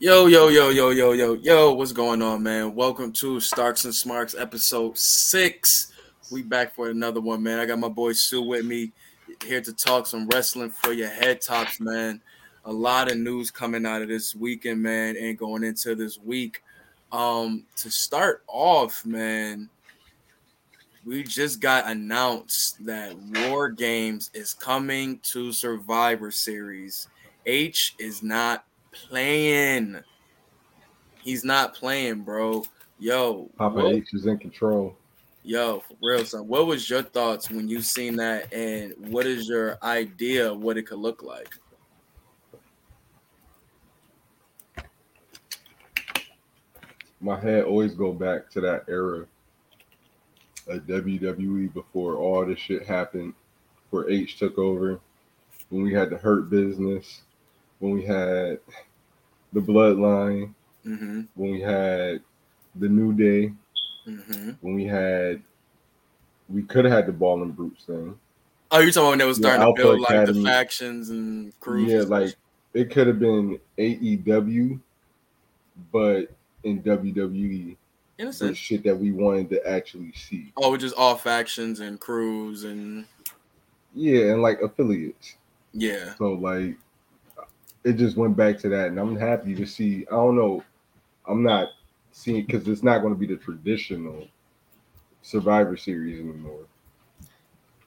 Yo, yo, yo, yo, yo, yo, yo, what's going on, man? Welcome to Starks and Smarks episode six. We back for another one, man. I got my boy Sue with me here to talk some wrestling for your head tops, man. A lot of news coming out of this weekend, man, and going into this week. Um, to start off, man, we just got announced that War Games is coming to Survivor Series. H is not playing. He's not playing, bro. Yo, Papa what- H is in control. yo, for real, son. What was your thoughts when you seen that, and what is your idea of what it could look like? My head always go back to that era of WWE before all this shit happened, where H took over, when we had the Hurt Business, when we had the Bloodline, Mm-hmm. when we had the New Day, Mm-hmm. when we had we could have had the Ball and Brutes thing. Oh, you're talking about when they was Yeah, starting to build like the factions and crews. Yeah, like it could have been AEW, but in WWE, in a the shit that we wanted to actually see. Oh, just all factions and crews and Yeah, and like affiliates. yeah. So like it just went back to that, and I'm happy to see. I don't know. I'm not seeing because it's not going to be the traditional Survivor Series anymore.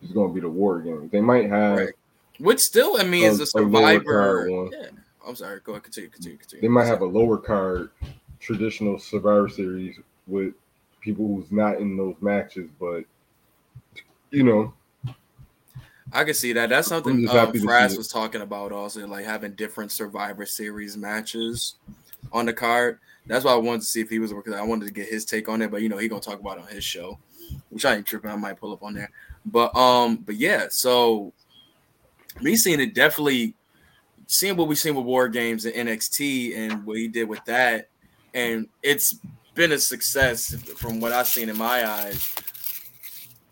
It's going to be the War Games. They might have. Right. Which still, I mean, is A- a a survivor. one. Yeah. I'm sorry. Go ahead. Continue. Continue. Continue. They might have a lower card traditional Survivor Series with people who's not in those matches, but you know, I can see that. That's something um, Frass was talking about also, like having different Survivor Series matches on the card. That's why I wanted to see if he was because I wanted to get his take on it. But you know, he gonna talk about it on his show, which I ain't tripping. I might pull up on there. But um, but yeah. So me seeing it definitely seeing what we've seen with War Games and NXT and what he did with that, and it's been a success from what I've seen in my eyes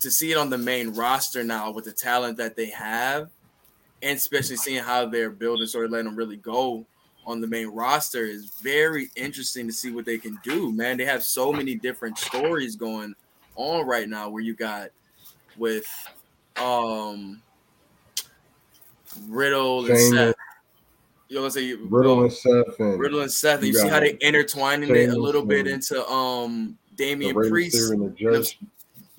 to see it on the main roster now with the talent that they have, and especially seeing how they're building, sort of letting them really go on the main roster is very interesting to see what they can do. Man, they have so many different stories going on right now. Where you got with um Riddle and Shane- Seth. You know I'm saying? Riddle and Seth and Riddle and Seth. And you You see how they intertwining it a little bit into um Damian Priest. And the Judge.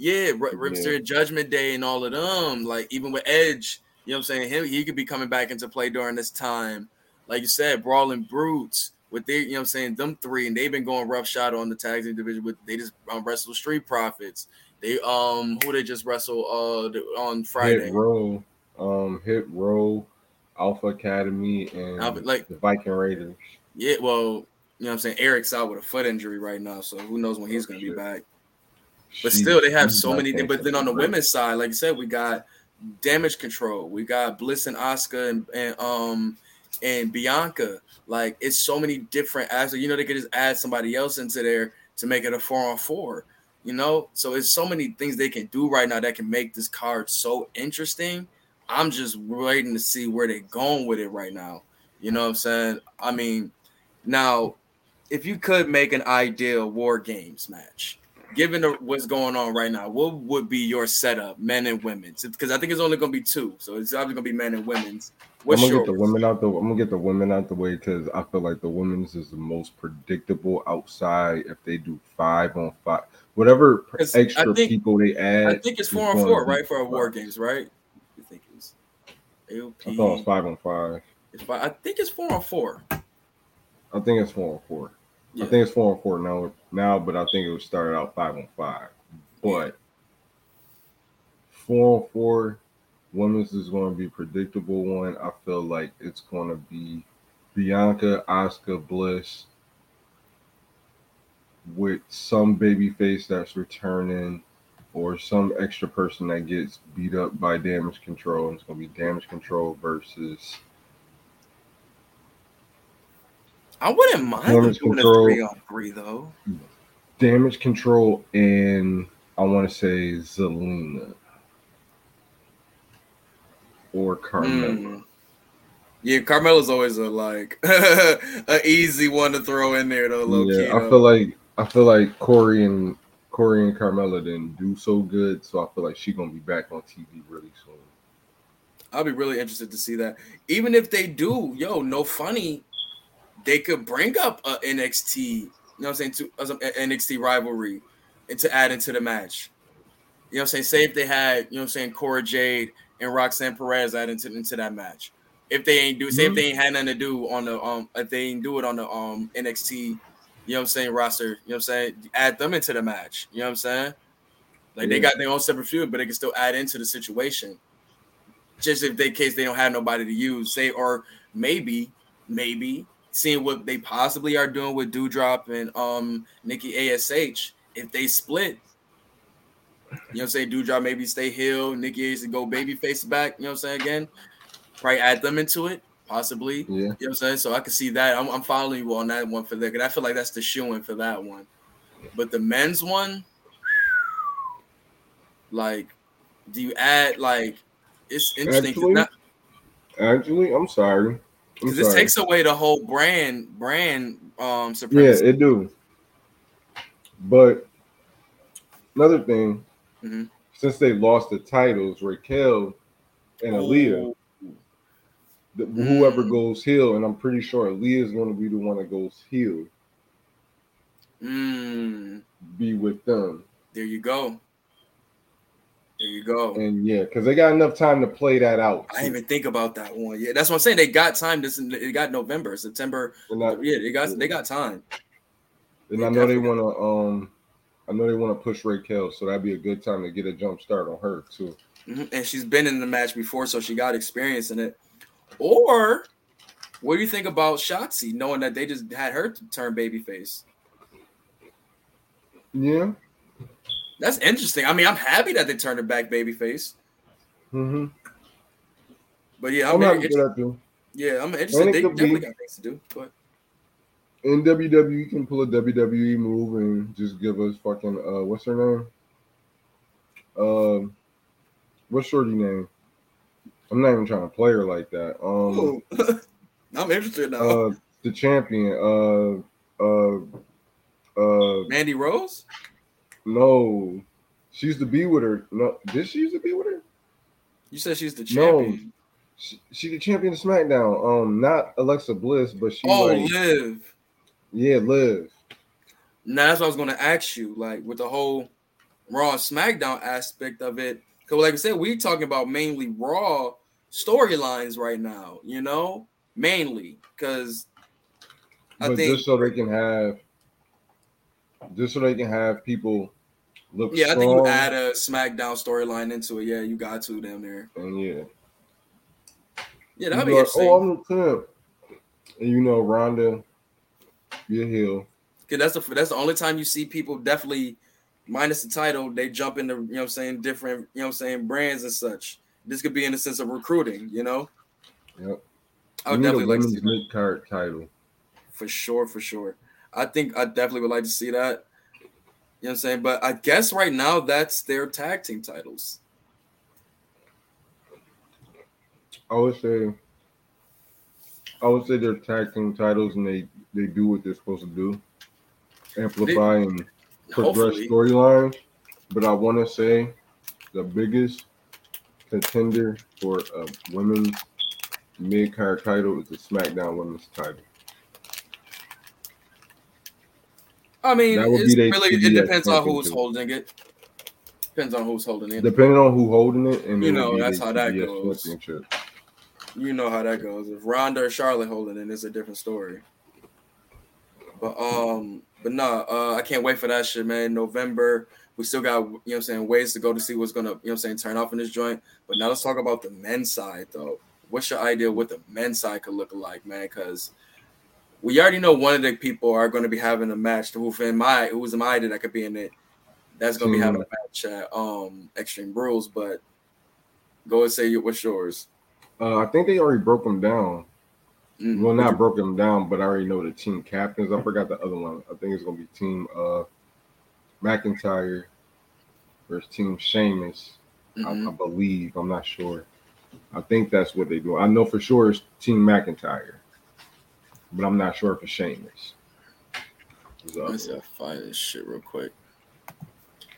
Yeah, Rey Yeah. Judgment Day, and all of them. Like even with Edge, you know what I'm saying? Him, he could be coming back into play during this time. Like you said, Brawling Brutes with their, you know what I'm saying, them three, and they've been going rough shot on the tag team division. With they just um, wrestle Street Profits. They um who they just wrestle uh on Friday. Hit Row, um, Hit Row, Alpha Academy, and Alpha- like- the Viking Raiders. Yeah, well, you know what I'm saying. Erik's out with a foot injury right now, so who knows when he's gonna be back. But She- still, they have so many. But then on the women's side, like I said, we got Damage Control, we got Bliss and Asuka, and, and um and Bianca. Like it's so many different aspects. You know, they could just add somebody else into there to make it a four on four. You know, so it's so many things they can do right now that can make this card so interesting. I'm just waiting to see where they're going with it right now. You know what I'm saying? I mean, now if you could make an ideal war games match, given the, what's going on right now, what would be your setup, men and women's? Because I think it's only going to be two, so it's obviously going to be men and women's. What's I'm gonna yours? get the women out the. I'm gonna get the women out the way because I feel like the women's is the most predictable outside. If they do five on five, whatever I extra think- people they add, I think it's four on four, right, for our war games, right? You think it's AOP? I thought it was five on five. It's fi- I think it's four on four. I think it's four on four. Yeah. I think it's four on four now. Now, but I think it was started out five on five. But four on four, women's is going to be predictable one. I feel like it's going to be Bianca, Asuka, Bliss, with some baby face that's returning, or some extra person that gets beat up by damage control. And it's going to be damage control versus I wouldn't mind Damage doing control. a three on three though. damage control and I want to say Zelina or Carmella. Mm. Yeah, Carmella's always a like a easy one to throw in there though. Low yeah, key, I feel like I feel like Corey and Corey and Carmella didn't do so good, so I feel like she's gonna be back on TV really soon. I'll be really interested to see that. Even if they do, yo, no funny, they could bring up a NXT, you know what I'm saying, to uh, some NXT rivalry and to add into the match. You know what I'm saying? Say if they had, you know what I'm saying, Cora Jade and Roxanne Perez add into, into that match. If they ain't do say if they ain't had nothing to do on the um if they ain't do it on the um NXT, you know what I'm saying, roster, you know what I'm saying, add them into the match. You know what I'm saying? Like they got their own separate feud, but they can still add into the situation just if they case they don't have nobody to use, say, or maybe, maybe seeing what they possibly are doing with Doudrop and um Nikki Ash, if they split, you know what I'm saying, Doudrop maybe stay heel, Nikki Ash to go baby face back, you know what I'm saying again, probably add them into it, possibly. Yeah, You know what I'm saying? So I can see that. I'm, I'm following you on that one for that. Cause I feel like that's the shoe in for that one. But the men's one, like, do you add like it's interesting? Actually, not actually, I'm sorry. Because this takes away the whole brand brand um yeah, it do. But another thing, Mhm. since they lost the titles, Raquel and Aliyah, the, whoever Mm. goes heel, and I'm pretty sure Aliyah is going to be the one that goes heel, mm, be with them. there you go. There you go. And yeah, because they got enough time to play that out. I didn't even think about that one. Yeah, that's what I'm saying. They got time. This they got November, September. I, Yeah, they got they got time. and they I know they want to. Um, I know they want to push Raquel, so that'd be a good time to get a jump start on her too. Mhm. And she's been in the match before, so she got experience in it. Or what do you think about Shotzi, knowing that they just had her turn babyface? Yeah. That's interesting. I mean, I'm happy that they turned it back babyface. Mm-hmm. But yeah, I'm I'm, happy very that too. Yeah, I'm interested. They could be- definitely got things to do. But in WWE you can pull a WWE move and just give us fucking uh what's her name? Um what's Shorty name? I'm not even trying to play her like that. Um I'm interested now. uh the champion, uh uh uh Mandy Rose? No. She used to be with her. No, did she used to be with her? You said she's the champion. No. She, she the champion of SmackDown. Um, not Alexa Bliss, but she oh, like Liv. yeah, Liv. Now that's what I was gonna ask you, like with the whole Raw SmackDown aspect of it. Because like I said, we're talking about mainly Raw storylines right now, you know, mainly because I think just so they can have, just so they can have people look yeah, I think you add a SmackDown storyline into it. Yeah, you got to down there. and yeah, Yeah, that'd be be like, oh, interesting. oh, I'm the champ, and you know Ronda, a heel. Cause that's the that's the only time you see people definitely minus the title, they jump into you know what I'm saying different, you know what I'm saying, brands and such. This could be in the sense of recruiting, you know. Yep. I would a definitely like to see that. card title. for sure, for sure. I think I definitely would like to see that. You know what I'm saying? But I guess right now that's their tag team titles. I would say, I would say they're tag team titles, and they they do what they're supposed to do, amplify and progress storylines. But I want to say the biggest contender for a women's mid card title is the SmackDown Women's title. I mean, it's really it depends on who's championship. holding it. Depends on who's holding it. Depending on who holding it, and You know, that's how that goes. You know how that goes. If Ronda or Charlotte holding it, it's a different story. But um, but nah, uh, I can't wait for that shit, man. November, we still got you know what I'm saying ways to go to see what's gonna you know what I'm saying turn off in this joint. But now let's talk about the men's side though. What's your idea what the men's side could look like, man? Because we already know one of the people are going to be having a match. Who's in my who's in my idea that could be in it. That's going to be Hmm. having a match at um Extreme Rules. But go and say what's yours. Uh, I think they already broke them down. Mm. Well, not broke them down, but I already know the team captains. I forgot the other one. I think it's gonna be Team uh, McIntyre versus Team Sheamus. I, Mhm. I believe. I'm not sure. I think that's what they do. I know for sure it's Team McIntyre, but I'm not sure if it's Sheamus. Let me see. I'll find this shit real quick.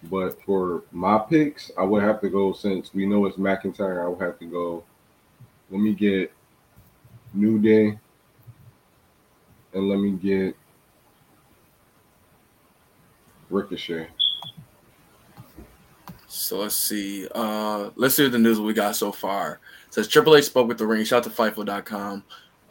But for my picks, I would have to go since we know it's McIntyre. I would have to go. Let me get New Day, and let me get Ricochet. So let's see. Uh let's see what the news we got so far. It says Triple H spoke with the ring. Shout out to Fightful.com.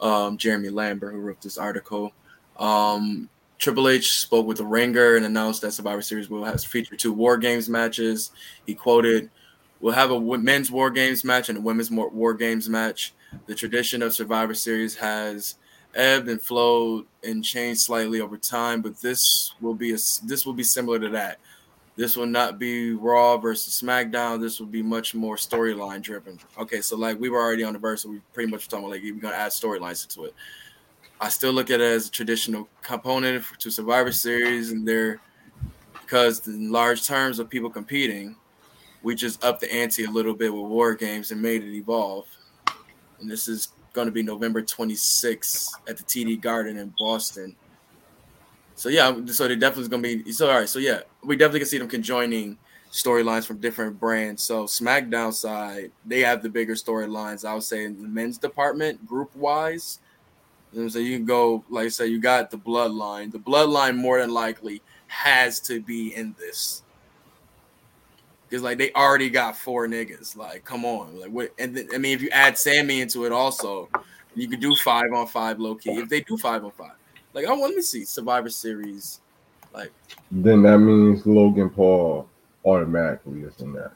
Um, Jeremy Lambert, who wrote this article. Um, Triple H spoke with the Ringer and announced that Survivor Series will have feature two War Games matches. He quoted, "We'll have a men's War Games match and a women's War Games match. The tradition of Survivor Series has ebbed and flowed and changed slightly over time, but this will be a this will be similar to that. This will not be Raw versus SmackDown. This will be much more storyline driven. Okay, so like we were already on the verse, so we pretty much talking about like we're gonna add storylines to it. I still look at it as a traditional component to Survivor Series, and there because in large terms of people competing, we just upped the ante a little bit with War Games and made it evolve. And this is going to be November 26th at the TD Garden in Boston. So yeah, so they definitely going to be so all right. So yeah, we definitely can see them conjoining storylines from different brands. So SmackDown side, they have the bigger storylines. I would say in the men's department, group wise. So you can go, like I said, you got the bloodline. The bloodline more than likely has to be in this because like they already got four niggas. Like, come on, like what? And th- I mean, if you add Sami into it, also, you could do five on five low key. If they do five on five, like, I want to see Survivor Series, like. Then that means Logan Paul automatically is in that.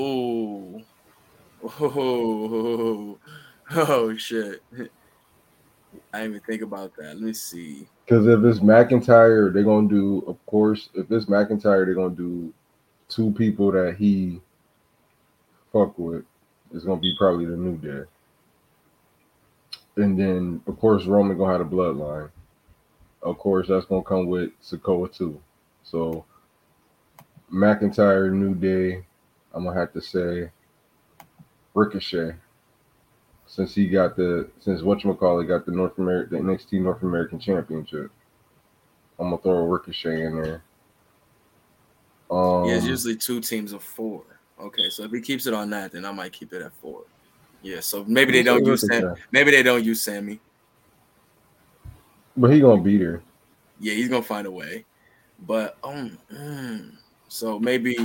Ooh. Oh, oh shit. I didn't even think about that. Let me see. Because if it's McIntyre, they're gonna do, of course, if it's McIntyre, they're gonna do two people that he fuck with is gonna be probably the new day. And then of course Roman gonna have a bloodline. Of course that's gonna come with Sikoa too. So McIntyre, New Day, I'm gonna have to say Ricochet. Since he got the since whatchamacallit got the North American the NXT North American Championship. I'm gonna throw a Ricochet in there. Um, yeah, it's usually two teams of four. Okay, so if he keeps it on that, then I might keep it at four. Yeah, so maybe they don't use Sam. Maybe they don't use Sami. But he gonna beat her. Yeah, he's gonna find a way. But um, mm, so maybe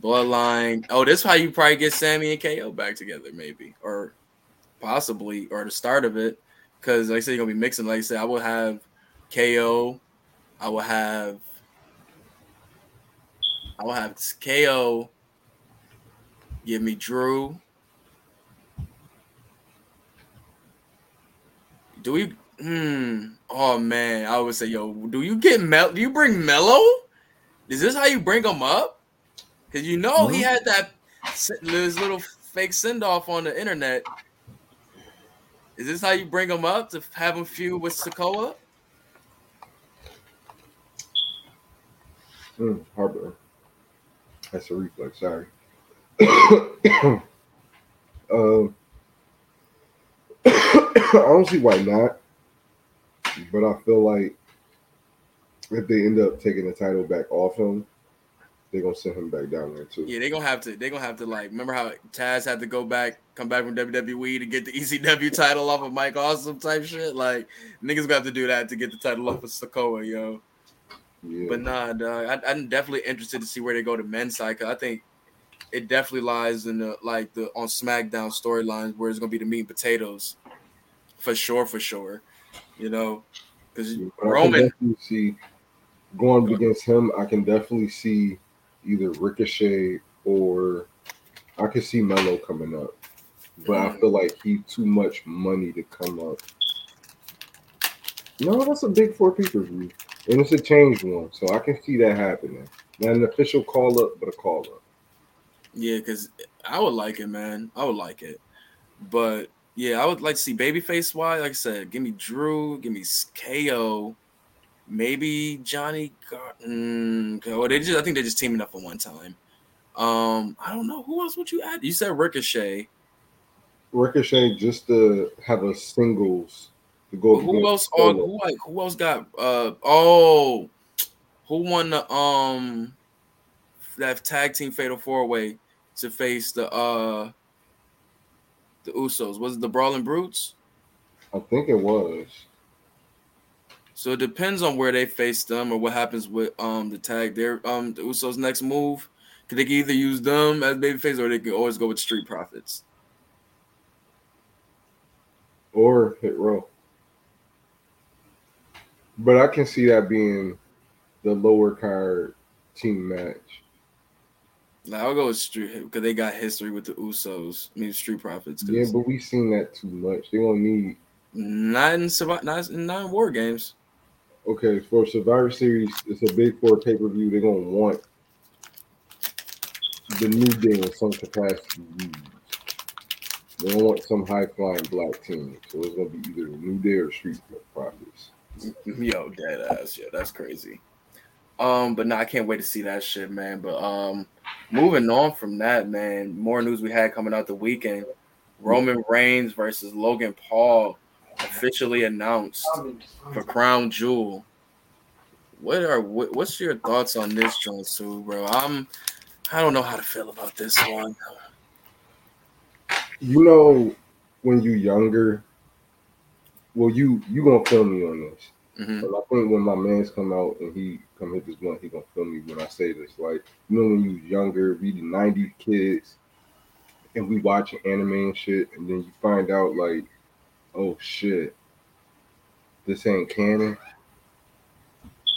Bloodline. Oh, this is how you probably get Sami and KO back together, maybe, or possibly, or the start of it. Because like I said, you're gonna be mixing. Like I said, I will have KO. I will have I will have KO. Give me Drew. Do we? Hmm. Oh man, I would say, yo, do you get Mel? Do you bring Melo? Is this how you bring him up? Because you know mm-hmm. he had that this little fake send off on the internet. Is this how you bring him up to have him feud with Sikoa? Mm, Harbor. That's a reflex. Sorry. uh, I don't see why not, but I feel like if they end up taking the title back off him, they're gonna send him back down there too. Yeah, they're gonna have to. They're gonna have to like. Remember how Taz had to go back, come back from WWE to get the ECW title off of Mike Awesome type shit. Like niggas gonna have to do that to get the title off of Sikoa, yo. Yeah. But nah, dog, I, am definitely interested to see where they go to men's side. Cause I think it definitely lies in the like the on SmackDown storylines where it's gonna be the meat and potatoes, for sure, for sure. You know, because yeah, Roman see going against him, I can definitely see either Ricochet or I can see Melo coming up, but I mm. feel like he too much money to come up. No, that's a big four pay per view. And it's a changed one, so I can see that happening. Not an official call up, but a call up. Yeah, because I would like it, man. I would like it. But yeah, I would like to see babyface wise. Like I said, give me Drew, give me KO, maybe Johnny. Gar- mm, oh, they just I think they're just teaming up for one time. Um, I don't know who else would you add. You said Ricochet. Ricochet just to have a singles to go. Who else? Oh, who like who else got? Uh oh, who won the um that tag team fatal four way to face the uh the Usos? Was it the Brawling Brutes? I think it was. So it depends on where they face them or what happens with um the tag. Their um the Usos next move. Cause they can either use them as babyface or they can always go with Street Profits. or hit row. But I can see that being the lower card team match. I'll go with Street because they got history with the Usos. I mean Street Profits. 'cause Yeah, but we've seen that too much. They don't need not in not in non war games. okay for Survivor Series. It's a big four pay per view. They're gonna want the new day in some capacity. They don't want some high flying black team. So it's gonna be either the new day or Street Profits. Yo, dead ass. Yeah, that's crazy. Um, but no, I can't wait to see that shit, man. But um, moving on from that, man, more news we had coming out the weekend. Roman Reigns versus Logan Paul officially announced for Crown Jewel. What are what, what's your thoughts on this, John Sue, bro? I'm I don't know how to feel about this one. You know, when you younger, well, you you gonna feel me on this. Mhm. But I think when my man's come out and he come hit this blunt, he gonna feel me when I say this. Like, you know, when you was younger, we the '90s kids, and we watching anime and shit, and then you find out like, oh shit, this ain't canon.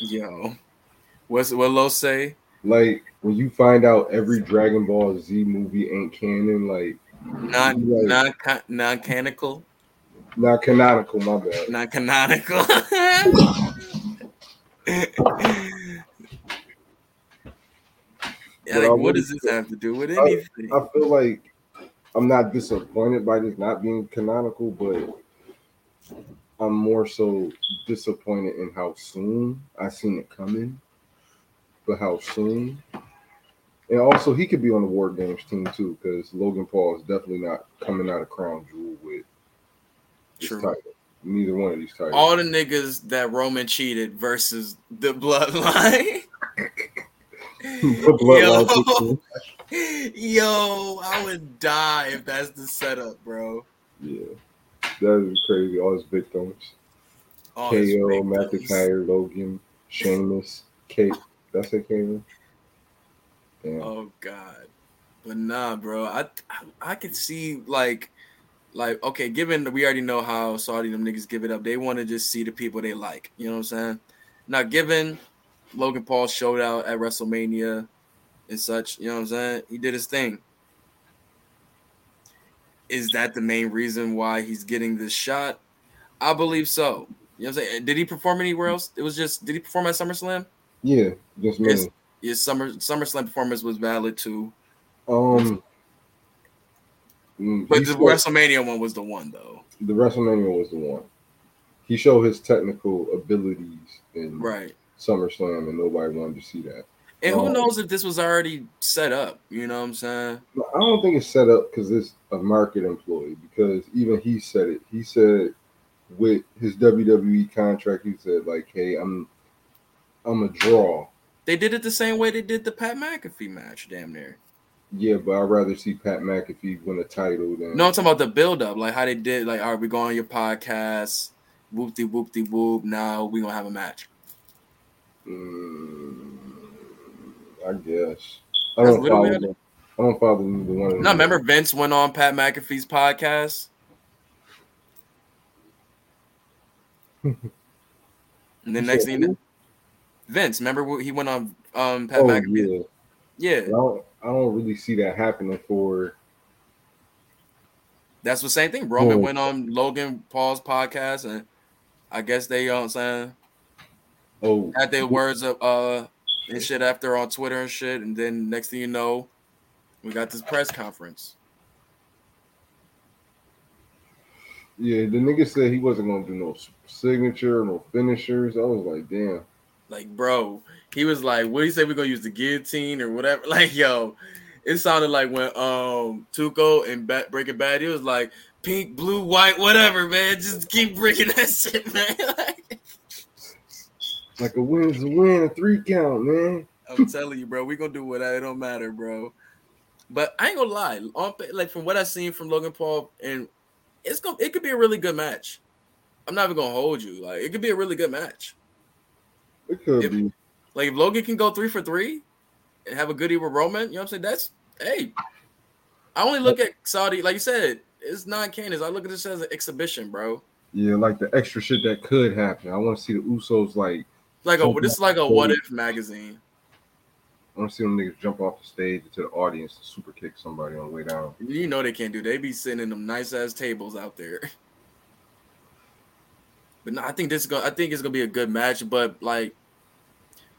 Yo, what's what Lo say? Like when you find out every Dragon Ball Z movie ain't canon, like Non Right. non non canonical, not canonical. My bad. non canonical. I like, what does this have to do with I- anything? I feel like I'm not disappointed by this not being canonical, but I'm more so disappointed in how soon I seen it coming, but how soon. And also, he could be on the War Games team too, because Logan Paul is definitely not coming out of Crown Jewel with this True. title. Neither one of these titles. All the niggas that Roman cheated versus the bloodline. Yo. Yo, I would die if that's the setup, bro. yeah, that is crazy. All his victims. All KO. McIntyre, Logan, Sheamus, Kate. That's it. Damn. Oh God, but nah, bro. I I, I could see like like okay, given that we already know how Saudi them niggas give it up, they want to just see the people they like. You know what I'm saying? Now, given Logan Paul showed out at WrestleMania and such, you know what I'm saying? He did his thing. Is that the main reason why he's getting this shot? I believe so. You know what I'm saying? Did he perform anywhere else? It was just did he perform at SummerSlam? Yeah, just me. Yes. His summer SummerSlam performance was valid too. Um, mm, But the showed- WrestleMania one was the one though. the WrestleMania was the one. He showed his technical abilities in Right. SummerSlam, and nobody wanted to see that. And who Oh. knows if this was already set up? You know what I'm saying? I don't think it's set up because it's a market employee. Because even he said it. He said with his WWE contract, he said like, "Hey, I'm, I'm a draw." They did it the same way they did the Pat McAfee match, damn near. Yeah, but I'd rather see Pat McAfee win a title than No, I'm talking about the build up, like how they did, like, all right, we go on your podcast, whoop de whoop de whoop. Now we gonna have a match. Mm, I guess. I don't follow. I don't follow neither one of. Now remember Vince went on Pat McAfee's podcast. and then next thing, Vince, remember he went on um Pat Oh, McAfee? yeah. Yeah, I don't, I don't really see that happening for. that's the same thing. Roman Oh. went on Logan Paul's podcast, and I guess they, you know what I'm saying, Oh, had their words up uh and shit after on Twitter and shit, and then next thing you know, we got this press conference. yeah. The nigga said he wasn't gonna do no signature, no finishers. I was like, damn. Like, bro, he was like, "What do you say? We're gonna use the guillotine or whatever?" Like, yo, it sounded like when um Tuco and ba- Breaking Bad, he was like pink, blue, white, whatever, man. Just keep bringing that shit, man. like, like a win's a win, a three count, man. I'm telling you, bro, we gonna do whatever. It don't matter, bro. But I ain't gonna lie. On like from what I seen from Logan Paul, and it's gonna it could be a really good match. I'm not even gonna hold you. Like it could be a really good match. It could If- be. Like if Logan can go three for three and have a goodie with Roman, you know what I'm saying? That's hey. I only look at Saudi, like you said, it's non canons. I look at this as an exhibition, bro. Yeah, like the extra shit that could happen. I want to see the Usos like. Like a this is like a what if magazine. I want to see them niggas jump off the stage into the audience to super kick somebody on the way down. You know they can't do. They be sitting in them nice ass tables out there. But no, I think this is going. I think it's gonna be a good match. But like,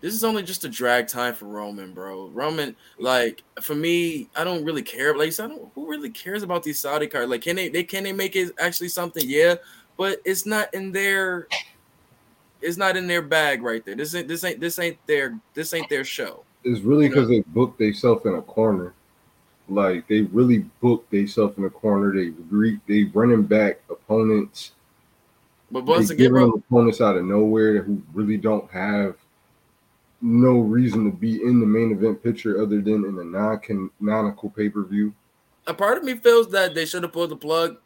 this is only just a drag time for Roman, bro. Roman, like for me, I don't really care. Like, so I don't, who really cares about these Saudi cards? Like, can they? They can they make it actually something? Yeah, but it's not in their. It's not in their bag right there. This ain't. This ain't. This ain't their. This ain't their show. It's really You know- because they booked themselves in a corner. Like they really booked themselves in a corner. They re- they running back opponents. But once again, bro, opponents out of nowhere who really don't have no reason to be in the main event picture other than in a non-canonical pay-per-view. a part of me feels that they should have pulled the plug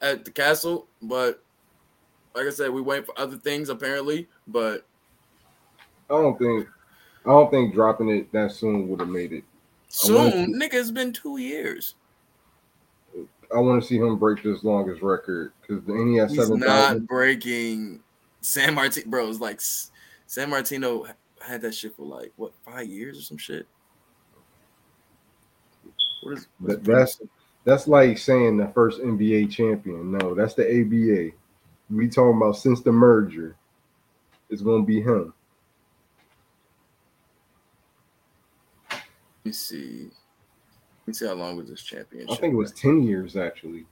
at the castle, but like I said, we wait for other things apparently. But I don't think I don't think dropping it that soon would have made it. Soon, nigga, it's been two years. I want to see him break this longest record because then he has He's seven not thousand. breaking San Martin, bro. It's like Sammartino had that shit for like what five years or some shit. What is That, that's that's like saying the first NBA champion. No, that's the ABA. We talking about since the merger. It's gonna be him. Let me see. Let me see how long was this championship? I think it was ten years actually.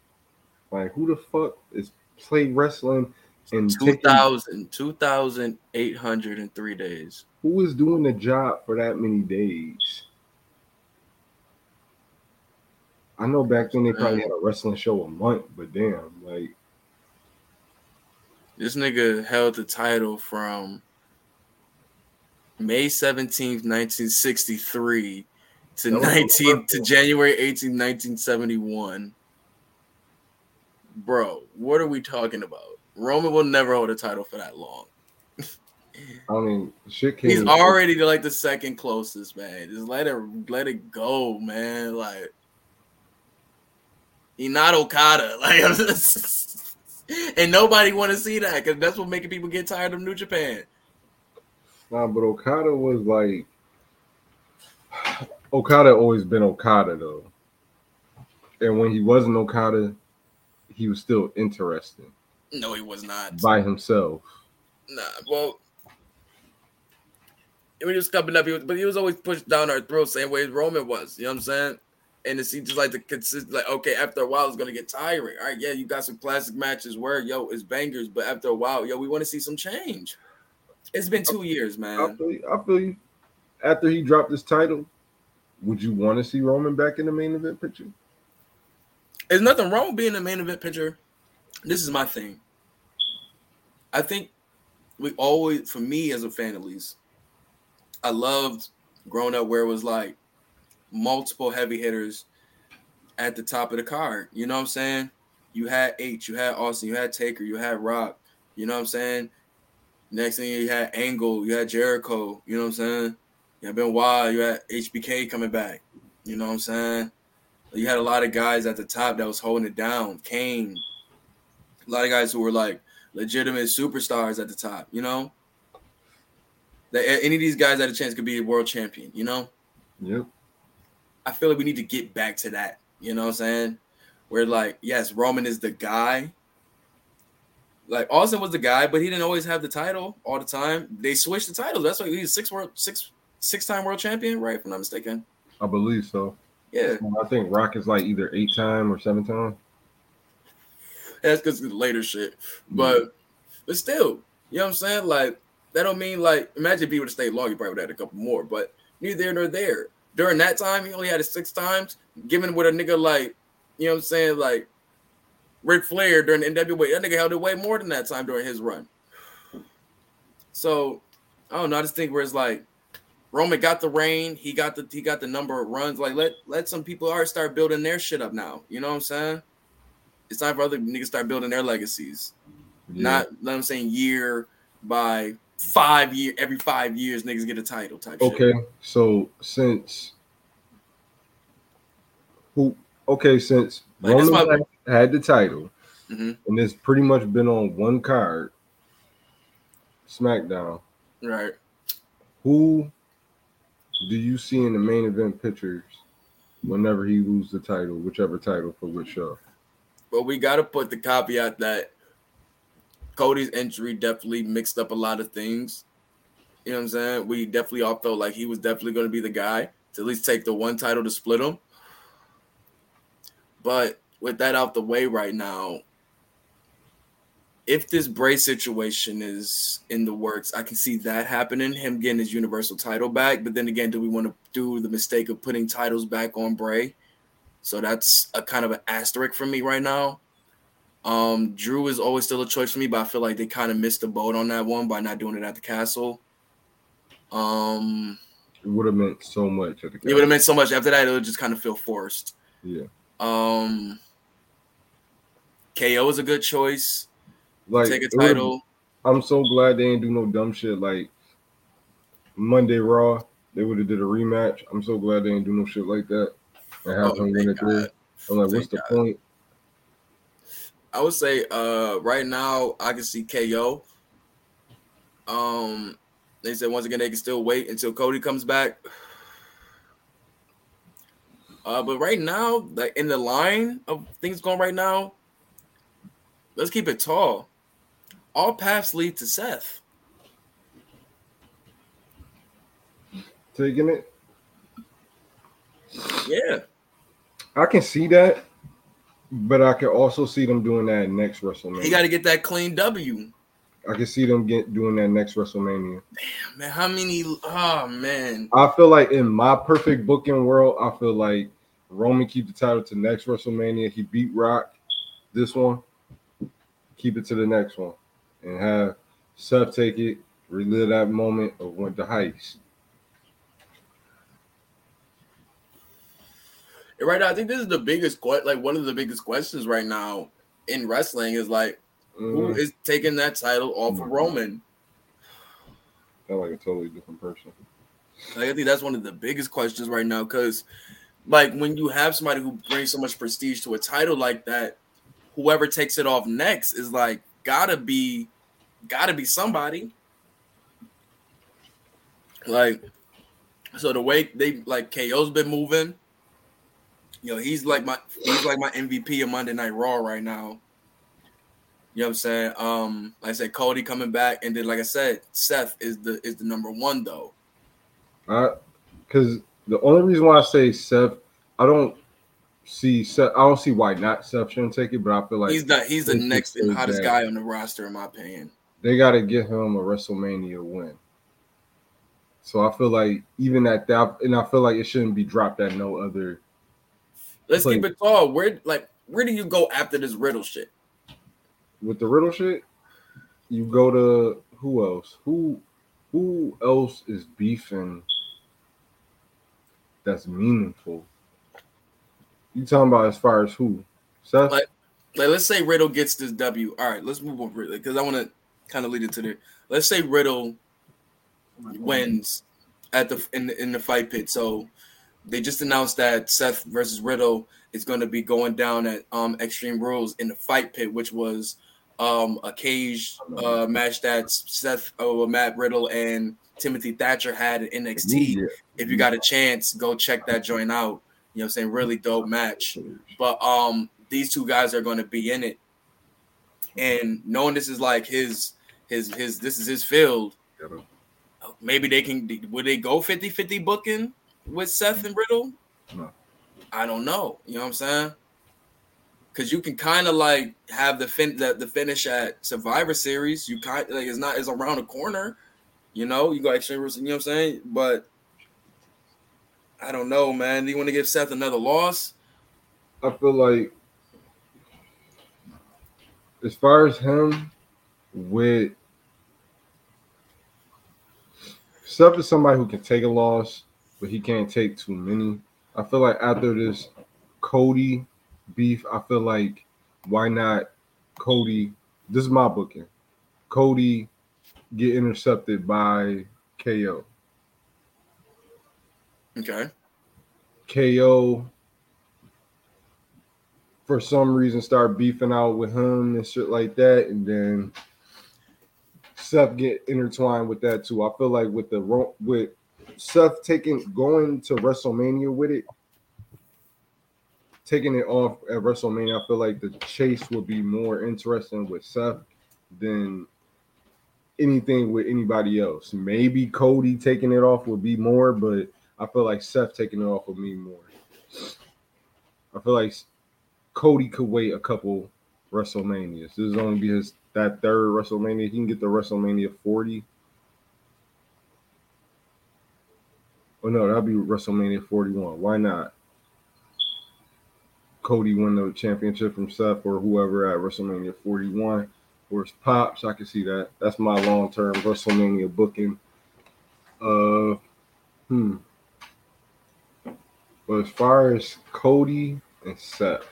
Like who the fuck is played wrestling in taking- 2000, 2,803 days. who is doing the job for that many days? I know back then they probably had a wrestling show a month, but damn, like This nigga held the title from May 17th, 1963 to That was a 19 to. January 18th, 1971. Bro, what are we talking about? Roman will never hold a title for that long. I mean, shit came. He's already like the second closest, man. Just let it let it go, man. Like he not Okada, like, and nobody want to see that because that's what making people get tired of New Japan. Nah, but Okada was like Okada always been Okada though. And when he wasn't Okada, he was still interesting No, he was not. by himself. Nah, well, he was coming up, he was, but he was always pushed down our throat, same way as Roman was. You know what I'm saying? And see just like the consist, like okay, after a while, it's gonna get tiring. All right, yeah, you got some classic matches where yo, it's bangers, but after a while, yo, we want to see some change. It's been two years, I man. feel you. I feel you. After he dropped his title, would you want to see Roman back in the main event picture? There's nothing wrong with being the main event picture. This is my thing. I think we always, for me as a fan at least, I loved growing up where it was like multiple heavy hitters at the top of the card. You know what I'm saying? You had H, you had Austin, you had Taker, you had Rock. You know what I'm saying? Next thing you had Angle, you had Jericho. You know what I'm saying? You had Benoit, you had HBK coming back. You know what I'm saying? You had a lot of guys at the top that was holding it down. Kane, a lot of guys who were like legitimate superstars at the top. You know, that any of these guys had a chance could be a world champion. You know, Yep. I feel like we need to get back to that. You know what I'm saying? Where like, yes, Roman is the guy. Like Austin was the guy, but he didn't always have the title all the time. They switched the titles. That's why he's six world six six time world champion, right? If I'm not mistaken. I believe so. Yeah, I think Rock is like either eight time or seven time. that's because of the later shit. Mm-hmm. But but still, you know what I'm saying? Like that don't mean like imagine if he would have stayed long, he probably would have had a couple more. But neither there nor there. During that time, he only had it six times. Given with a nigga like, you know what I'm saying, like Ric Flair during the NWA, that nigga held it way more than that time during his run. So I don't know. I just think where it's like Roman got the reign, he got the he got the number of runs. Like let let some people already start building their shit up now. You know what I'm saying? It's time for other niggas start building their legacies. Yeah. Not let them saying year by five year every five years niggas get a title type. Okay, shit. so since who? Okay, since like, Roman my, had the title, mm-hmm. and it's pretty much been on one card, SmackDown. Right. Who do you see in the main event pictures whenever he loses the title, whichever title for which show? Well, we got to put the caveat that Cody's injury definitely mixed up a lot of things. You know what I'm saying? We definitely all felt like he was definitely going to be the guy to at least take the one title to split them. But with that out the way right now, if this Bray situation is in the works, I can see that happening, him getting his universal title back. But then again, do we want to do the mistake of putting titles back on Bray? So that's a kind of an asterisk for me right now. Um, Drew is always still a choice for me, but I feel like they kind of missed the boat on that one by not doing it at the castle. Um, it would have meant so much at the castle. It would have meant so much. After that, it would just kind of feel forced. Yeah. Um, KO is a good choice. Like take a title. I'm so glad they didn't do no dumb shit like Monday Raw. They would have did a rematch. I'm so glad they didn't do no shit like that and have oh, him win it there. I'm like, thank what's the God. point? I would say uh right now I can see KO. Um they said once again they can still wait until Cody comes back. Uh but right now, like in the line of things going right now, let's keep it tall. All paths lead to Seth. Taking it. Yeah. I can see that. But I could also see them doing that next WrestleMania. He got to get that clean W. I can see them get doing that next WrestleMania. Damn, man, how many? Oh man, I feel like in my perfect booking world, I feel like Roman keep the title to next WrestleMania. He beat Rock this one, keep it to the next one, and have Seth take it, relive that moment of when the heist. Right now, I think this is the biggest like one of the biggest questions right now in wrestling is like, mm. who is taking that title off of Roman? Felt like a totally different person. Like, I think that's one of the biggest questions right now because, like, when you have somebody who brings so much prestige to a title like that, whoever takes it off next is like gotta be, gotta be somebody. Like, so the way they like KO's been moving, Yo, he's like my he's like my MVP of Monday Night Raw right now. You know what I'm saying? Um, like I said, Cody coming back, and then like I said, Seth is the is the number one though. Uh, because the only reason why I say Seth, I don't see Seth. I don't see why not Seth shouldn't take it, but I feel like he's the he's the next and hottest guy on the roster, in my opinion. They got to give him a WrestleMania win. So I feel like even at that, and I feel like it shouldn't be dropped at no other Let's keep it tall. Where like where do you go after this riddle shit? With the riddle shit, you go to who else? Who who else is beefing that's meaningful? You talking about as far as who? Seth? Like, like let's say Riddle gets this W. All right, let's move on because I want to kind of lead it to there. Let's say Riddle wins at the in the, in the fight pit. So they just announced that Seth versus Riddle is going to be going down at um, Extreme Rules in the fight pit, which was um, a cage uh, match that Seth, uh, Matt Riddle, and Timothy Thatcher had in NXT. Yeah. If you got a chance, go check that joint out. You know, what I'm saying really dope match. But um, these two guys are going to be in it, and knowing this is like his his his this is his field. Maybe they can. Would they go 50-50 booking? With Seth and Riddle? No. I don't know. You know what I'm saying? Because you can kind of like have the fin the, the finish at Survivor Series. You kind like it's not it's around the corner. You know, you go extreme. You know what I'm saying? But I don't know, man. Do you want to give Seth another loss? I feel like as far as him with Seth is somebody who can take a loss, but he can't take too many. I feel like after this Cody beef, I feel like why not Cody? This is my booking. Cody get intercepted by KO. Okay. KO for some reason start beefing out with him and shit like that, and then Seth get intertwined with that too. I feel like with the with Seth taking going to WrestleMania with it, taking it off at WrestleMania, I feel like the chase would be more interesting with Seth than anything with anybody else. Maybe Cody taking it off would be more, but I feel like Seth taking it off would be more. I feel like Cody could wait a couple WrestleManias. This is only be his that third WrestleMania. He can get the WrestleMania 40. Oh no, that'll be WrestleMania 41. Why not? Cody win the championship from Seth or whoever at WrestleMania 41 or his pops. I can see that. That's my long term WrestleMania booking. Uh, hmm. But as far as Cody and Seth,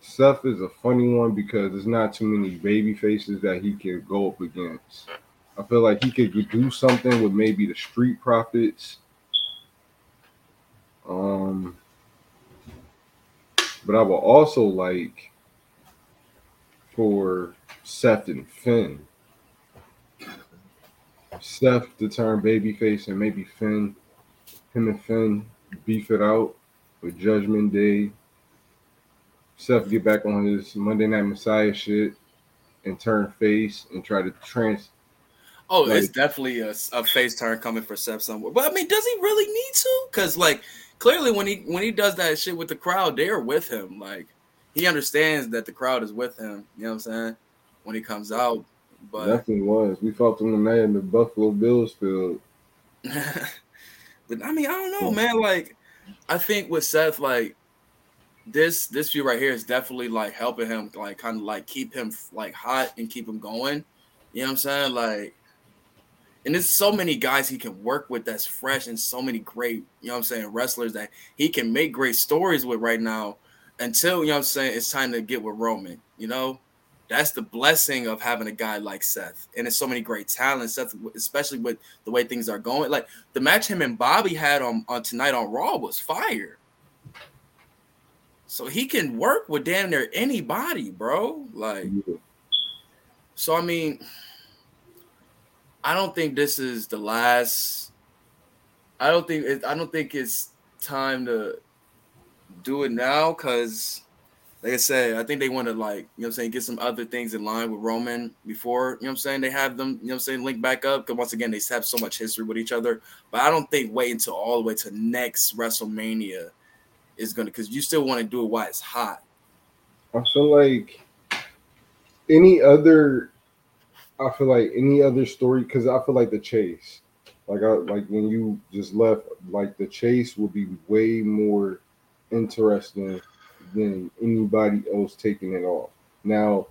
Seth is a funny one because there's not too many baby faces that he can go up against. I feel like he could do something with maybe the Street Profits. Um, but I would also like for Seth and Finn. Seth to turn babyface and maybe Finn, him and Finn beef it out with Judgment Day. Seth get back on his Monday Night Messiah shit and turn face and try to trans. Oh, like, it's definitely a, a face turn coming for Seth somewhere. But I mean, does he really need to? Because like clearly when he when he does that shit with the crowd, they're with him. Like he understands that the crowd is with him. You know what I'm saying? When he comes out, but definitely was. We fought them tonight in the Buffalo Bills field. but I mean, I don't know, man. Like, I think with Seth, like this this view right here is definitely like helping him, like kind of like keep him like hot and keep him going. You know what I'm saying? Like, and there's so many guys he can work with that's fresh and so many great, you know what I'm saying, wrestlers that he can make great stories with right now until you know what I'm saying it's time to get with Roman, you know. That's the blessing of having a guy like Seth. And there's so many great talents, Seth, especially with the way things are going. Like the match him and Bobby had on, on tonight on Raw was fire. So he can work with damn near anybody, bro. Like, so I mean, I don't think this is the last. I don't think it, I don't think it's time to do it now because, like I said, I think they want to like you know what I'm saying get some other things in line with Roman before you know what I'm saying they have them you know what I'm saying link back up because once again they have so much history with each other. But I don't think wait until all the way to next WrestleMania is gonna because you still want to do it while it's hot. I feel like any other I feel like any other story because I feel like the chase, like I like when you just left, like the chase will be way more interesting than anybody else taking it off. Now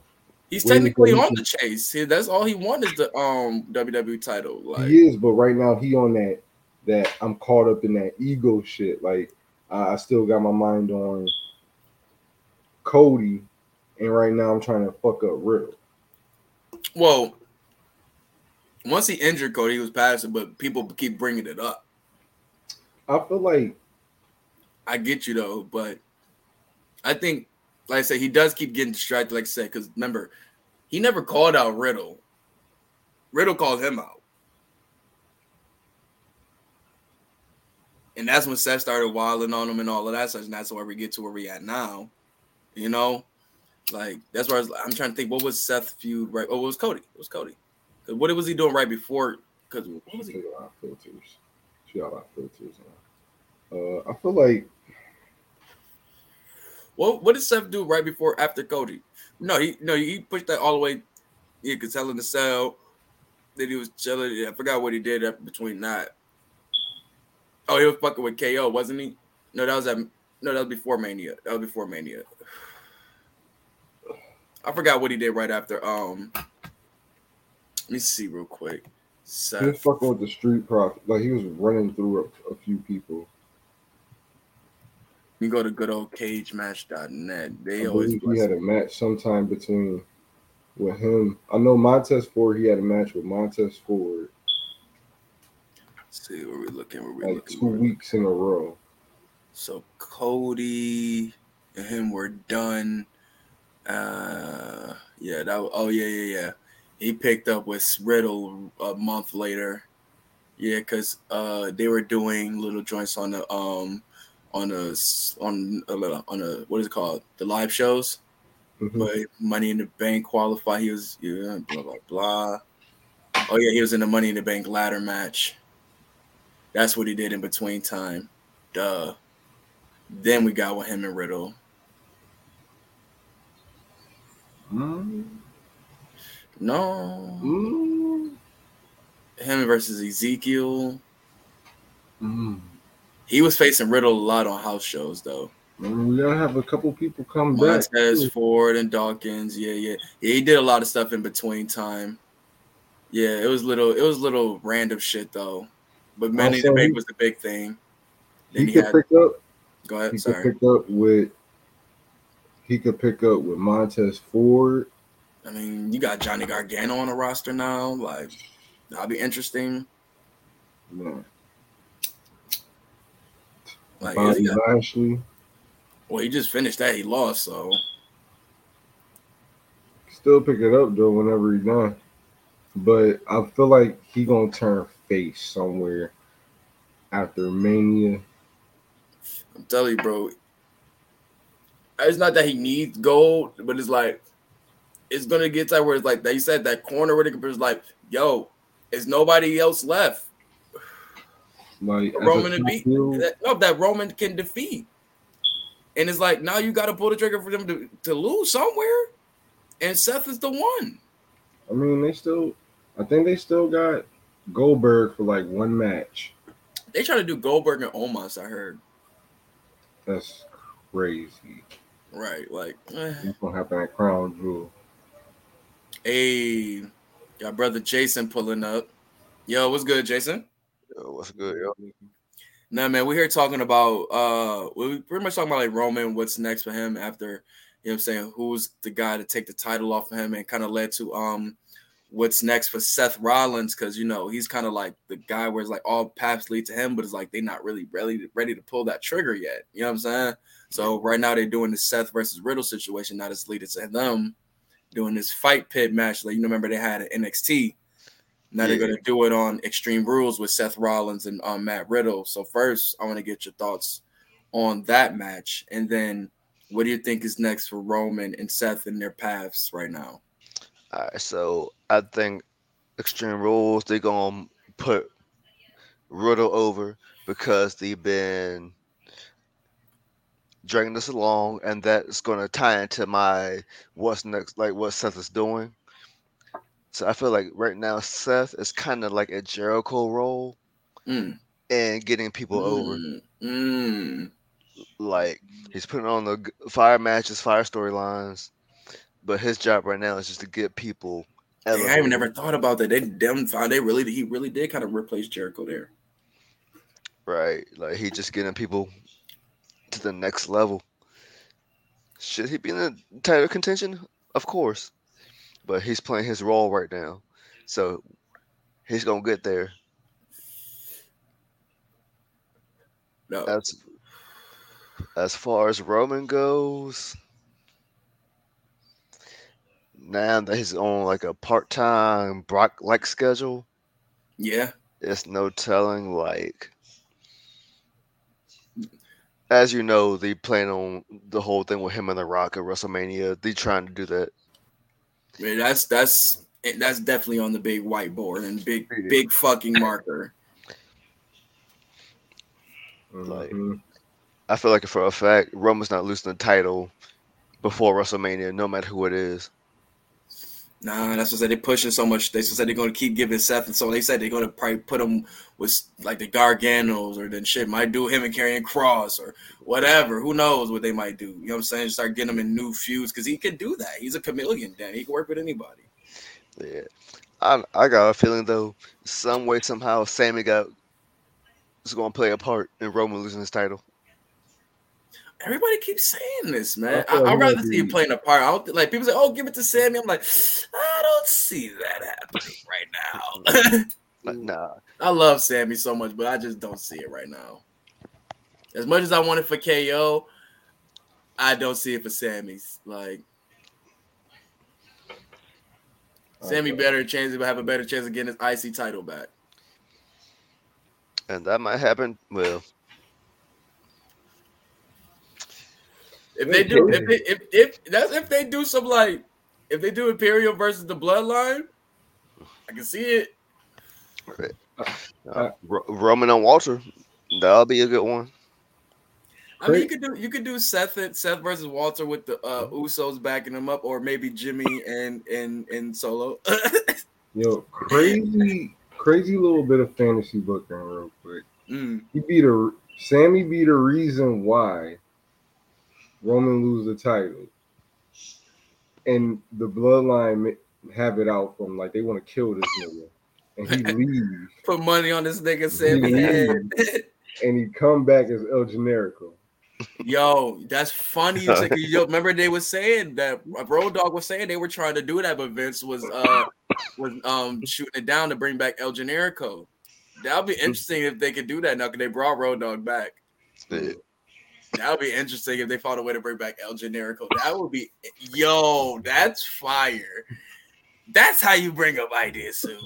he's technically on the chase. That's all he wants is the um WWE title. Like he is, but right now he on that that I'm caught up in that ego shit. Like I still got my mind on Cody, and right now I'm trying to fuck up Riddle. Well, once he injured Cody, he was passing, but people keep bringing it up. I feel like I get you though, but I think, like I said, he does keep getting distracted. Like I said, because remember, he never called out Riddle. Riddle called him out, and that's when Seth started wilding on him and all of that such. And that's where we get to where we at now. You know, like that's where I am trying to think. What was Seth feud? Right? Oh, it was Cody. It was Cody. What was he doing right before? Because what was he? A lot of filters. She got a lot of filters. Uh, I feel like. What what did Seth do right before after Cody? No, he no he pushed that all the way. He could Hell in the Cell. Then he was chilling. I forgot what he did between that. Oh, he was fucking with KO, wasn't he? No, that was at no, that was before Mania. That was before Mania. I forgot what he did right after. Um, let me see real quick. Seth. He was fucking with the street profit. Like he was running through a, a few people. You go to good old cagematch.net. They I always he had a match sometime between with him. I know Montez Ford. He had a match with Montez Ford. Let's see where we looking. Where we like looking, two weeks in a row. So Cody and him were done. Uh, yeah, that. Oh yeah, yeah, yeah. He picked up with Riddle a month later. Yeah, because uh, they were doing little joints on the um on a on a on a what is it called the live shows. Mm-hmm. But Money in the Bank qualify. He was yeah blah blah blah. Oh yeah, he was in the Money in the Bank ladder match. That's what he did in between time. Duh. Then we got with him and Riddle. Mm. No. Mm. Him versus Ezekiel. Mm. He was facing Riddle a lot on house shows, though. We gotta have a couple people come Montez, back. Montez, Ford, and Dawkins. Yeah, yeah, yeah. He did a lot of stuff in between time. Yeah, it was little. It was little random shit though. But in the Bank was the big thing. Then he, he could had, pick up. Go ahead. He sorry. could pick up with. He could pick up with Montez Ford. I mean, you got Johnny Gargano on the roster now. Like, that'll be interesting. Yeah. Like, Bobby got, Lashley. Well, he just finished that. He lost, so. Still pick it up though whenever he done. But I feel like he gonna turn face somewhere after Mania. I'm telling you, bro. It's not that he needs gold, but it's like it's gonna get to where it's like they said that corner where the like, yo, is nobody else left. Like Roman to beat that, no, that Roman can defeat. And it's like now you got to pull the trigger for them to, to lose somewhere, and Seth is the one. I mean, they still, I think they still got Goldberg for like one match. They try to do Goldberg and Omos. I heard. That's crazy. Right, like eh. that's gonna happen at Crown Jewel. Hey, got brother Jason pulling up. Yo, what's good, Jason? Yo, what's good, yo? Nah, man, we're here talking about uh we pretty much talking about like Roman, what's next for him after you know I'm saying, who's the guy to take the title off of him and kind of led to um what's next for Seth Rollins because you know he's kind of like the guy where it's like all paths lead to him, but it's like they're not really ready ready to pull that trigger yet. You know what I'm saying? So right now they're doing the Seth versus Riddle situation. Now that's leading to them doing this fight pit match. Like you remember they had an NXT. Now yeah. they're gonna do it on Extreme Rules with Seth Rollins and um, Matt Riddle. So first, I want to get your thoughts on that match, and then what do you think is next for Roman and Seth in their paths right now? All right, so I think Extreme Rules they're gonna put Riddle over because they've been dragging this along, and that's gonna tie into my what's next, like what Seth is doing. So I feel like right now Seth is kind of like a Jericho role mm. and getting people mm. over. Mm. Like he's putting on the fire matches, fire storylines, but his job right now is just to get people. Hey, I even never thought about that. They them found they really he really did kind of replace Jericho there. Right, like he just getting people to the next level. Should he be in the title contention? Of course, but he's playing his role right now, so he's gonna get there. No. As as far as Roman goes, now that he's on like a part time Brock like schedule, yeah, it's no telling. Like, as you know, they plan on the whole thing with him and The Rock at WrestleMania. They trying to do that. Man, that's that's that's definitely on the big whiteboard and big big fucking marker. Like, mm-hmm. I feel like for a fact, Roman's not losing the title before WrestleMania, no matter who it is. Nah, that's what they pushing so much. They said they're going to keep giving Seth, and so they said they're going to probably put him with like the Garganos or then shit might do him and Karrion Kross or whatever. Who knows what they might do? You know what I'm saying? Start getting him in new feuds because he could do that. He's a chameleon. Dan, he can work with anybody. Yeah, I I got a feeling though, some way somehow Sami got is going to play a part in Roman losing his title. Everybody keeps saying this, man. I, would rather see him playing a part. I don't think, like people say, "Oh, give it to Sami." I'm like, I don't see that happening right now. nah, I love Sami so much, but I just don't see it right now. As much as I want it for KO, I don't see it for Sami's. Like, Sami better chance to have a better chance of getting his IC title back. And that might happen. Well, If they do, if they, if if that's if they do some like if they do Imperium versus the Bloodline, I can see it. Uh, Roman and Walter, that'll be a good one. I mean, you could do you could do Seth and Seth versus Walter with the uh, Usos backing them up, or maybe Jimmy and and and Solo. Yo, crazy, crazy little bit of fantasy booking real quick. Mm. He beat a Sami beat a reason why Roman lose the title, and the bloodline have it out from like they want to kill this nigga, and he leaves. Put money on this nigga Sami head, and he come back as El Generico. Yo, that's funny. Yo, remember they were saying that Road Dog was saying they were trying to do that, but Vince was uh was um shooting it down to bring back El Generico. That'll be interesting if they could do that now because they brought Road Dog back. That would be interesting if they found a way to bring back El Generico. That would be yo, that's fire. That's how you bring up ideas, Sue.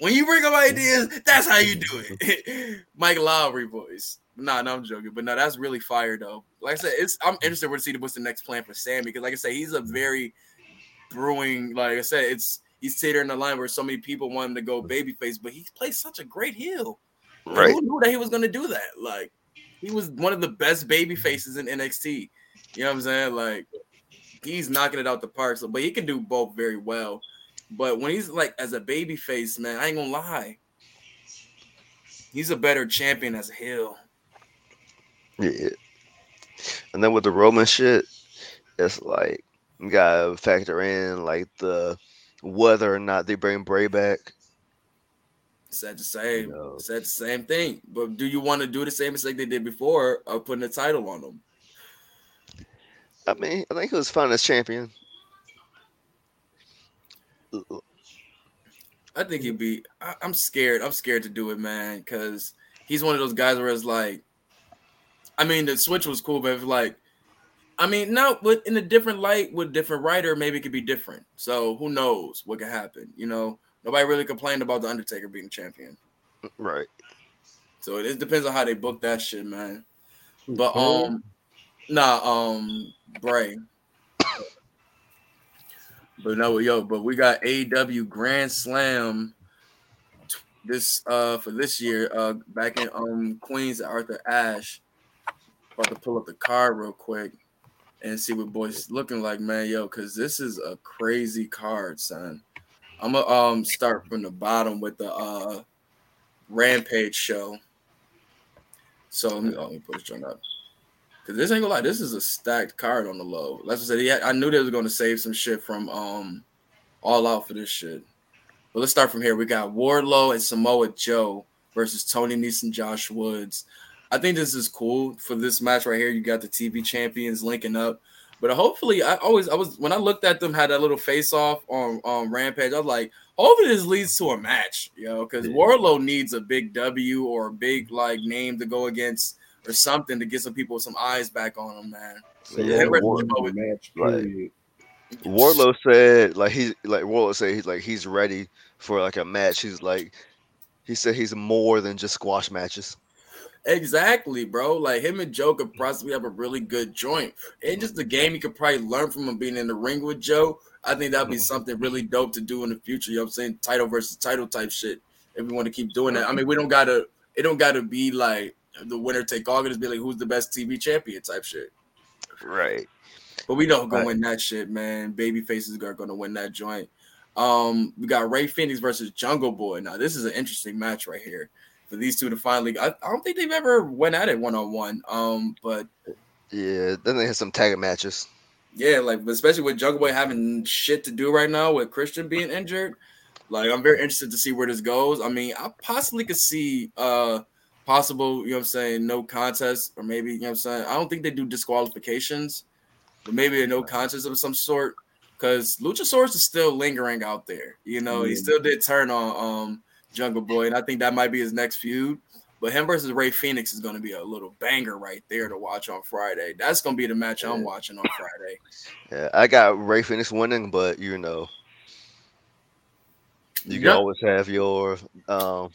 When you bring up ideas, that's how you do it. Mike Lowrey voice. Nah, no, I'm joking. But no, that's really fire though. Like I said, it's I'm interested to see what's the next plan for Sami because, like I said, he's a very brewing. Like I said, it's he's teetering the line where so many people want him to go babyface, but he plays such a great heel. Right. Who knew that he was going to do that? Like he was one of the best baby faces in NXT. You know what I'm saying? Like he's knocking it out the park. So, but he can do both very well. But when he's like as a baby face, man, I ain't gonna lie. He's a better champion as a heel. Yeah. And then with the Roman shit, it's like you gotta factor in like the whether or not they bring Bray back. Said the same. No. Said the same thing. But do you want to do the same mistake they did before of putting a title on them? I mean, I think it was fun as champion. I think he'd be. I, am scared. I'm scared to do it, man, because he's one of those guys where it's like, I mean, the switch was cool, but if like, I mean, now with in a different light with different writer, maybe it could be different. So who knows what could happen? You know, Nobody really complained about the Undertaker being champion. Right. So it depends on how they book that shit, man. But um, nah, um, Bray. But no, yo, but we got AEW Grand Slam this uh for this year uh back in um Queens at Arthur Ashe. About to pull up the card real quick and see what boys looking like, man. Yo, cause this is a crazy card, son. I'm gonna um start from the bottom with the uh Rampage show. So let me, oh, let me put this joint up. Cause this ain't gonna lie, this is a stacked card on the low. Let's just say I knew they was gonna save some shit from um all out for this shit. But let's start from here. We got Wardlow and Samoa Joe versus Tony Nese, Josh Woods. I think this is cool for this match right here. You got the TV champions linking up. But hopefully, I always I was when I looked at them had that little face off on on Rampage. I was like, hopefully this leads to a match, you know, because yeah. Wardlow needs a big W or a big like name to go against or something to get some people some eyes back on him, man. So yeah, Wardlow, match, like, Wardlow said like he's like Wardlow said he's like he's ready for like a match. He's like he said he's more than just squash matches. Exactly, bro. Like him and Joe could possibly have a really good joint. And just the game you could probably learn from him being in the ring with Joe. I think that'd be mm-hmm. something really dope to do in the future. You know what I'm saying? Title versus title type shit. If we want to keep doing that. I mean, we don't gotta it don't gotta be like the winner take all. It just be like who's the best TV champion type shit. Right. But we don't go right. win that shit, man. Baby faces are gonna win that joint. Um, we got Rey Fenix versus Jungle Boy. Now, this is an interesting match right here for these two to finally. I, I don't think they've ever went at it one on one. Um, but Yeah, then they had some tag matches. yeah, like especially with Jungle Boy having shit to do right now with Christian being injured. Like I'm very interested to see where this goes. I mean, I possibly could see uh possible, you know what I'm saying, no contest, or maybe you know what I'm saying. I don't think they do disqualifications, but maybe a no contest of some sort. Because Luchasaurus is still lingering out there. You know, he still did turn on um Jungle Boy, and I think that might be his next feud. But him versus Rey Fenix is going to be a little banger right there to watch on Friday. That's going to be the match I'm watching on Friday. Yeah, I got Rey Fenix winning, but you know, you can always have your um,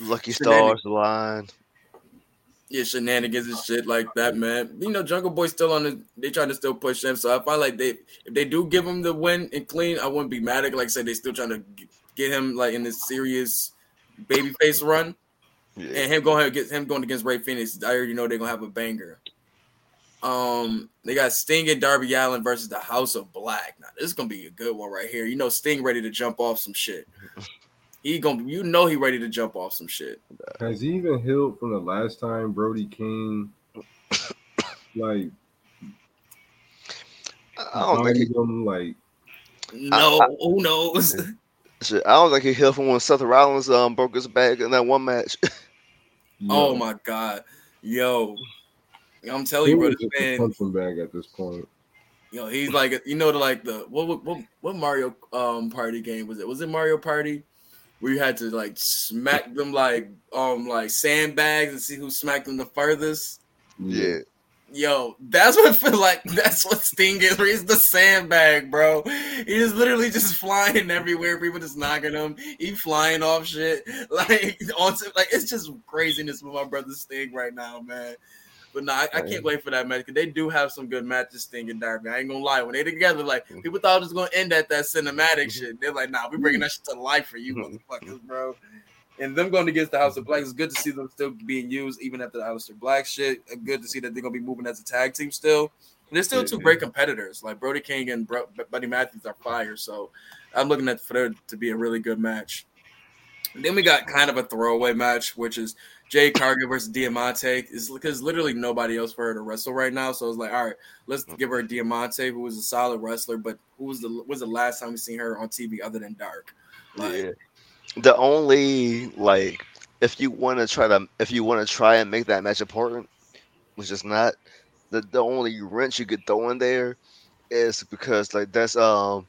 lucky stars line. Yeah, shenanigans and shit like that, man. You know, Jungle Boy's still on the. They trying to still push him, so I find like they if they do give him the win and clean, I wouldn't be mad at. Like I said, they still trying to get him like in this serious babyface run, Yeah, and him going get him going against Rey Fenix. I already know they're gonna have a banger. Um, they got Sting and Darby Allin versus the House of Black. Now this is gonna be a good one right here. You know, Sting ready to jump off some shit. He gonna, you know, he ready to jump off some shit. Has he even healed from the last time Brody King like I don't think he, bodied him like No, who knows? shit, I don't think he healed from when Seth Rollins um broke his back in that one match. Oh my god, yo, I'm telling you, he bro, was this man, punching bag at this point. yo, he's like, you know, the like the what what what, what Mario um Party game was it? Was it Mario Party? You had to like smack them like um like sandbags and see who smacked them the furthest. yeah, Yo, that's what I feel like. That's what Sting is. He's the sandbag, bro. He is literally just flying everywhere. People just knocking him. He flying off shit. Like on like it's just craziness with my brother Sting right now, man. But no, I, I can't wait for that match because they do have some good matches, Sting and Darby. I ain't gonna lie. When they together, like mm-hmm. people thought it was gonna end at that cinematic mm-hmm. shit. They're like, nah, we bringing that shit to life for you, mm-hmm. motherfuckers, bro. And them going against the House of Black, it's good to see them still being used even after the Aleister Black shit. Uh, Good to see that they're gonna be moving as a tag team still. And they're still two great competitors. Like Brody King and Bro- Buddy Matthews are fire. So I'm looking at for there to be a really good match. And then we got kind of a throwaway match, which is Jade Cargill versus Diamante. Is because literally nobody else for her to wrestle right now. So it's like, all right, let's give her Diamante, who was a solid wrestler, but who was the was the last time we seen her on TV other than Dark? Like, yeah. The only like, if you want to try to, if you want to try and make that match important, which is not the the only wrench you could throw in there, is because like that's um,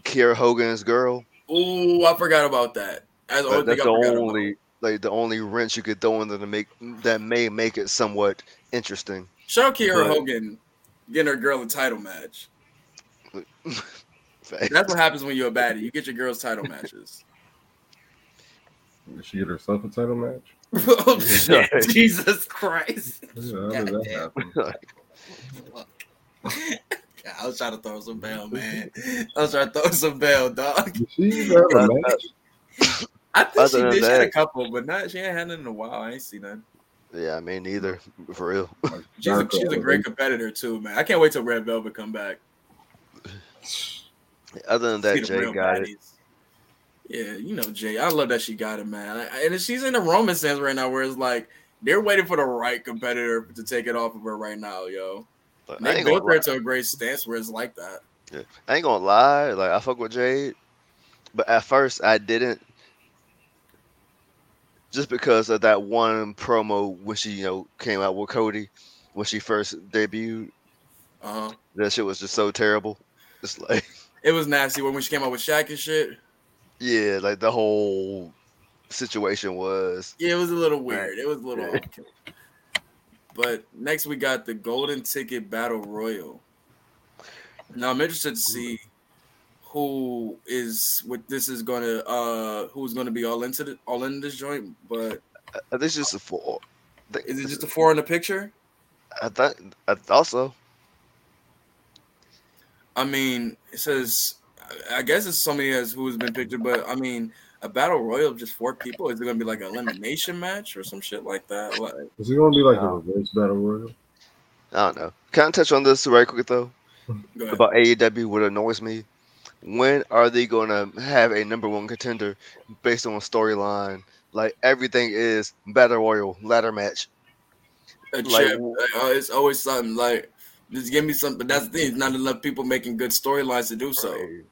Kiera Hogan's girl. Ooh, I forgot about that. That's the Like, only that's the I forgot about. Only like the only wrench you could throw in there to make that may make it somewhat interesting. Shout out Kiera but- Hogan getting her girl a title match. That's what happens when you're a baddie. You get your girls title matches. Did she get herself a title match? oh shit! Jesus Christ! Yeah, how did that happen? Yeah, I was trying to throw some bell, man. I was trying to throw some bell, dog. Did she even have a match? I think Other she than did. She had a couple, but not. She ain't had none in a while. I ain't seen none. yeah, I mean neither for real. She's a, she's a great competitor too, man. I can't wait till Red Velvet come back. Other than that, the Jay real got it. Yeah, you know Jay. I love that she got it, man. And she's in the Roman sense right now, where it's like they're waiting for the right competitor to take it off of her right now, yo. But I they ain't, built gonna her lie. to a great stance where it's like that. Yeah. I ain't gonna lie, like I fuck with Jade, but at first I didn't, just because of that one promo when she you know came out with Cody when she first debuted. Uh huh. That shit was just so terrible. It's like It was nasty when when she came out with Shaq and shit. yeah, like the whole situation was Yeah, it was a little weird. It was a little. Yeah. off. But next we got the Golden Ticket Battle Royal. Now I'm interested to see who is what this is gonna uh who's gonna be all into the, all in this joint. But I think it's just a four. is it just a four in the picture? I thought I thought so. I mean, it says I guess it's somebody as who's been pictured, but I mean a battle royal of just four people. Is it gonna be like an elimination match or some shit like that? Like Is it gonna be like a No. reverse battle royal? I don't know. Can I touch on this right quick though? Go ahead. about AEW, what annoys me, when are they gonna have a number one contender based on a storyline? Like everything is battle royal ladder match. a like-. Uh, it's always something like just give me something. That's the thing. Not enough people making good storylines to do so. Right.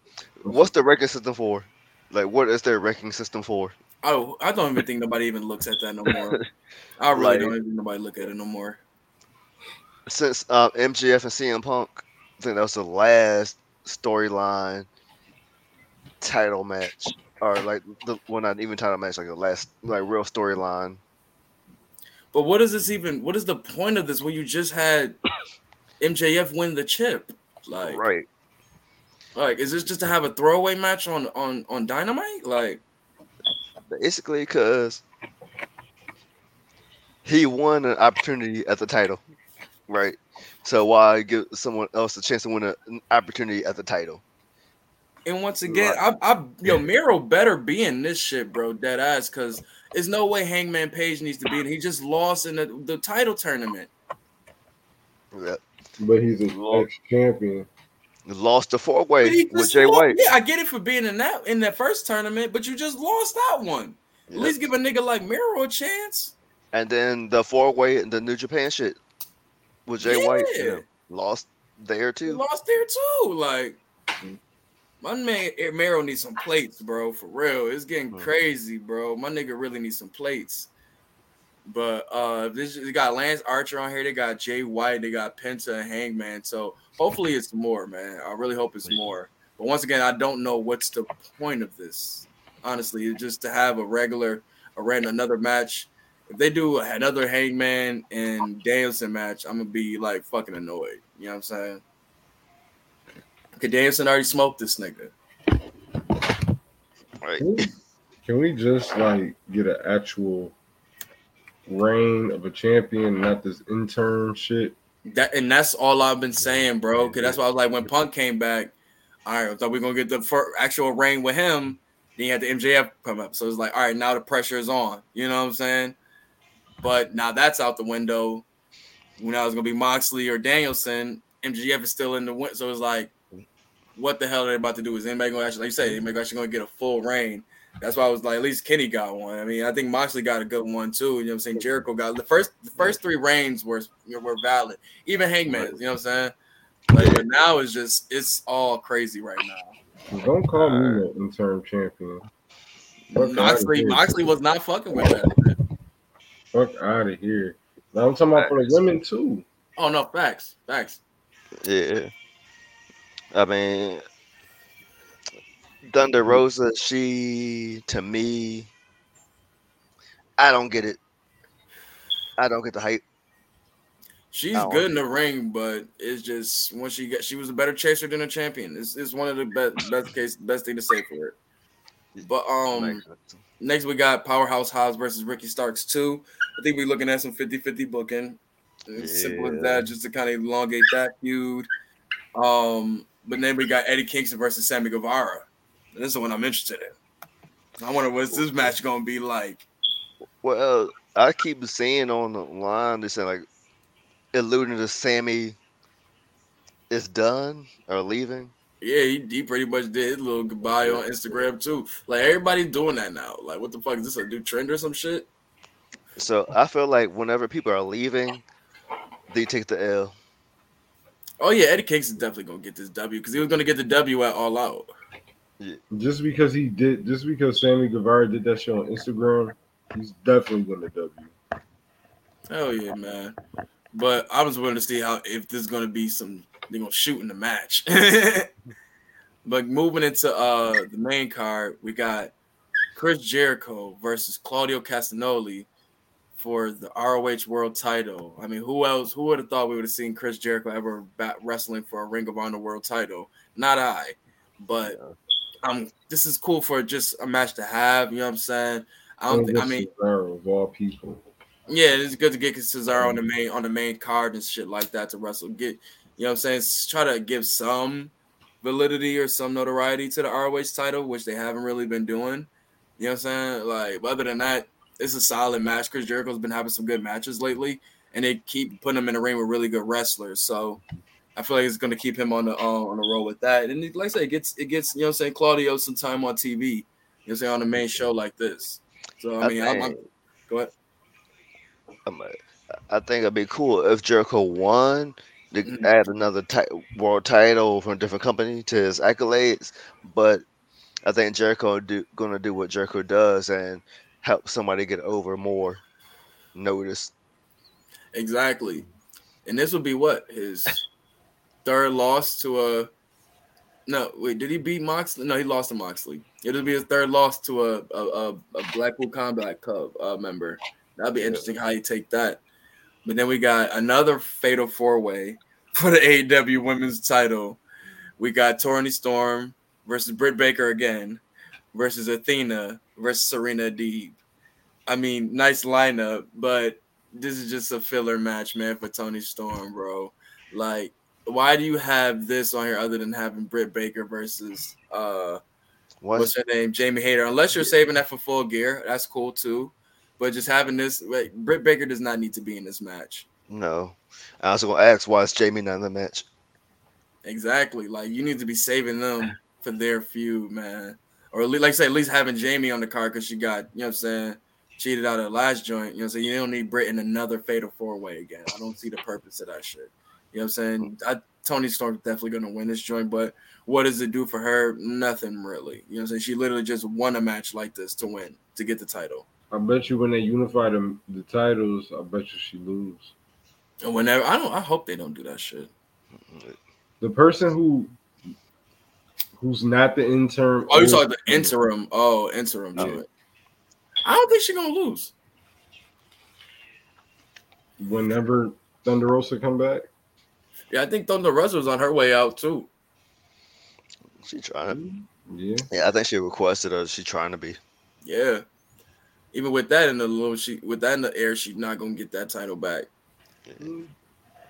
What's the ranking system for? Like, what is their ranking system for? Oh, I don't even think nobody even looks at that no more. I really Like- don't even think nobody look at it no more. Since um, MJF and CM Punk, I think that was the last storyline title match, or like the well, not even title match, like the last like real storyline. But what is this even? What is the point of this? When you just had MJF win the chip, like, Right. like is this just to have a throwaway match on on on Dynamite? Like, Basically, because he won an opportunity at the title, right? So why give someone else a chance to win an opportunity at the title? And once again, I, I, yo, Miro better be in this shit, bro, dead ass, because there's no way Hangman Page needs to be in. He just lost in the, the title tournament. Yeah. But he's a Lord. ex champion. Lost the four way with Jay lost- White. Yeah, I get it for being in that in that first tournament, but you just lost that one. At least give a nigga like Miro a chance. And then the four way and the New Japan shit with Jay White. Yeah. Yeah. Lost there He too. lost there too. Like my man Miro needs some plates, bro. For real. It's getting Mhm. crazy, bro. My nigga really needs some plates. But uh this they got Lance Archer on here, they got Jay White, they got Penta and Hangman. So hopefully it's more, man. I really hope it's more. But once again, I don't know what's the point of this. Honestly, it's just to have a regular a ran another match. If they do another Hangman and Danielson match, I'm gonna be like fucking annoyed. You know what I'm saying? Cause Danielson already smoked this nigga. Right. Can we, can we just like get an actual reign of a champion, not this intern shit? That and that's all I've been saying, bro. Cause that's why I was like, when Punk came back, all right, I thought we are gonna get the fir- actual reign with him. Then you had the MJF come up, so it's like, all right, now the pressure is on. You know what I'm saying? But now that's out the window. Now it's gonna be Moxley or Danielson. MJF is still in the win, so it's like, what the hell are they about to do? Is anybody gonna actually, like you say, anybody actually gonna get a full reign? That's why I was like, at least Kenny got one. I mean, I think Moxley got a good one too. You know what I'm saying? Jericho got the first the first three reigns were were valid. Even Hangman, you know what I'm saying? Like, but now it's just it's all crazy right now. Don't call me uh, no interim champion. Fuck Moxley. Moxley was not fucking with that. Fuck out of here. Now I'm talking about for the women too. Oh no, facts, facts. Yeah. I mean, Thunder Rosa, she, to me, I don't get it. I don't get the hype. She's good in the ring, but it's just once she got she was a better chaser than a champion. It's, it's one of the best best case best thing to say for it. But um next we got Powerhouse Hobbs versus Ricky Starks 2. I think we're looking at some 50-50 booking. It's simple as that, just to kind of elongate that feud. Um, but then we got Eddie Kingston versus Sammy Guevara. And this is the one I'm interested in. I wonder what's this match gonna be like. Well, I keep seeing on the line they say like alluding to Sammy is done or leaving. Yeah, he, he pretty much did his little goodbye on Instagram too. Like everybody's doing that now. Like, what the fuck is this a new trend or some shit? So I feel like whenever people are leaving, they take the L. Oh yeah, Eddie Kingston's definitely gonna get this W because he was gonna get the W at All Out. Just because he did, just because Sammy Guevara did that show on Instagram, he's definitely gonna W. Hell yeah, man. But I was willing to see how if there's gonna be some they're gonna shoot in the match. but moving into uh the main card, we got Chris Jericho versus Claudio Castagnoli for the ROH World Title. I mean, who else? Who would have thought we would have seen Chris Jericho ever bat wrestling for a Ring of Honor World Title? Not I, but um, this is cool for just a match to have. You know what I'm saying? I don't. Think, I mean, Cesaro of all people. yeah, it's good to get Cesaro on the main on the main card and shit like that to wrestle. Get you know what I'm saying? S- Try to give some validity or some notoriety to the ROH title, which they haven't really been doing. You know what I'm saying? Like, other than that, it's a solid match. Chris Jericho's been having some good matches lately, and they keep putting him in a ring with really good wrestlers. So I feel like it's gonna keep him on the uh, on the roll with that. And like I said, it gets it gets you know I'm saying Claudio some time on TV. You know what I'm saying on the main show like this. So I mean, I am I'm, go ahead. I'm, I think it'd be cool if Jericho won to Mhm. add another ti- world title from a different company to his accolades. But I think Jericho do, gonna do what Jericho does and help somebody get over more notice. Exactly. And this would be what his third loss to a. No, wait. Did he beat Moxley? No, he lost to Moxley. It'll be his third loss to a a, a, a Blackpool Combat Club uh, member. That'd be interesting how you take that. But then we got another fatal four way for the AEW Women's Title. We got Toni Storm versus Britt Baker again versus Athena versus Serena Deeb. I mean, nice lineup, but this is just a filler match, man, for Toni Storm, bro. Like, why do you have this on here other than having Britt Baker versus uh Once what's her name, Jamie Hayter? Unless you're saving that for full gear, that's cool too. But just having this, like, Britt Baker does not need to be in this match. no, I was gonna ask why is Jamie not in the match? Exactly. Like, you need to be saving them for their feud, man. Or at least, like I say, at least having Jamie on the card because she got, you know what I'm saying, cheated out of the last joint. You know what I'm saying? You don't need Britt in another fatal four way again. I don't see the purpose of that shit. You know what I'm saying? Mm. I, Toni Storm's definitely going to win this joint, but what does it do for her? Nothing really. You know what I'm saying? She literally just won a match like this to win, to get the title. I bet you when they unify them the titles, I bet you she lose. And whenever, I don't, I hope they don't do that shit. The person who who's not the interim. Oh, you're talking the interim. Oh, interim Oh. I don't think she's going to lose. Whenever Thunder Rosa come back, Yeah, I think Thunder Rosa was on her way out too. She trying. yeah. Yeah, I think she requested her. She trying to be. Yeah. Even with that in the little she with that in the air, she's not gonna get that title back.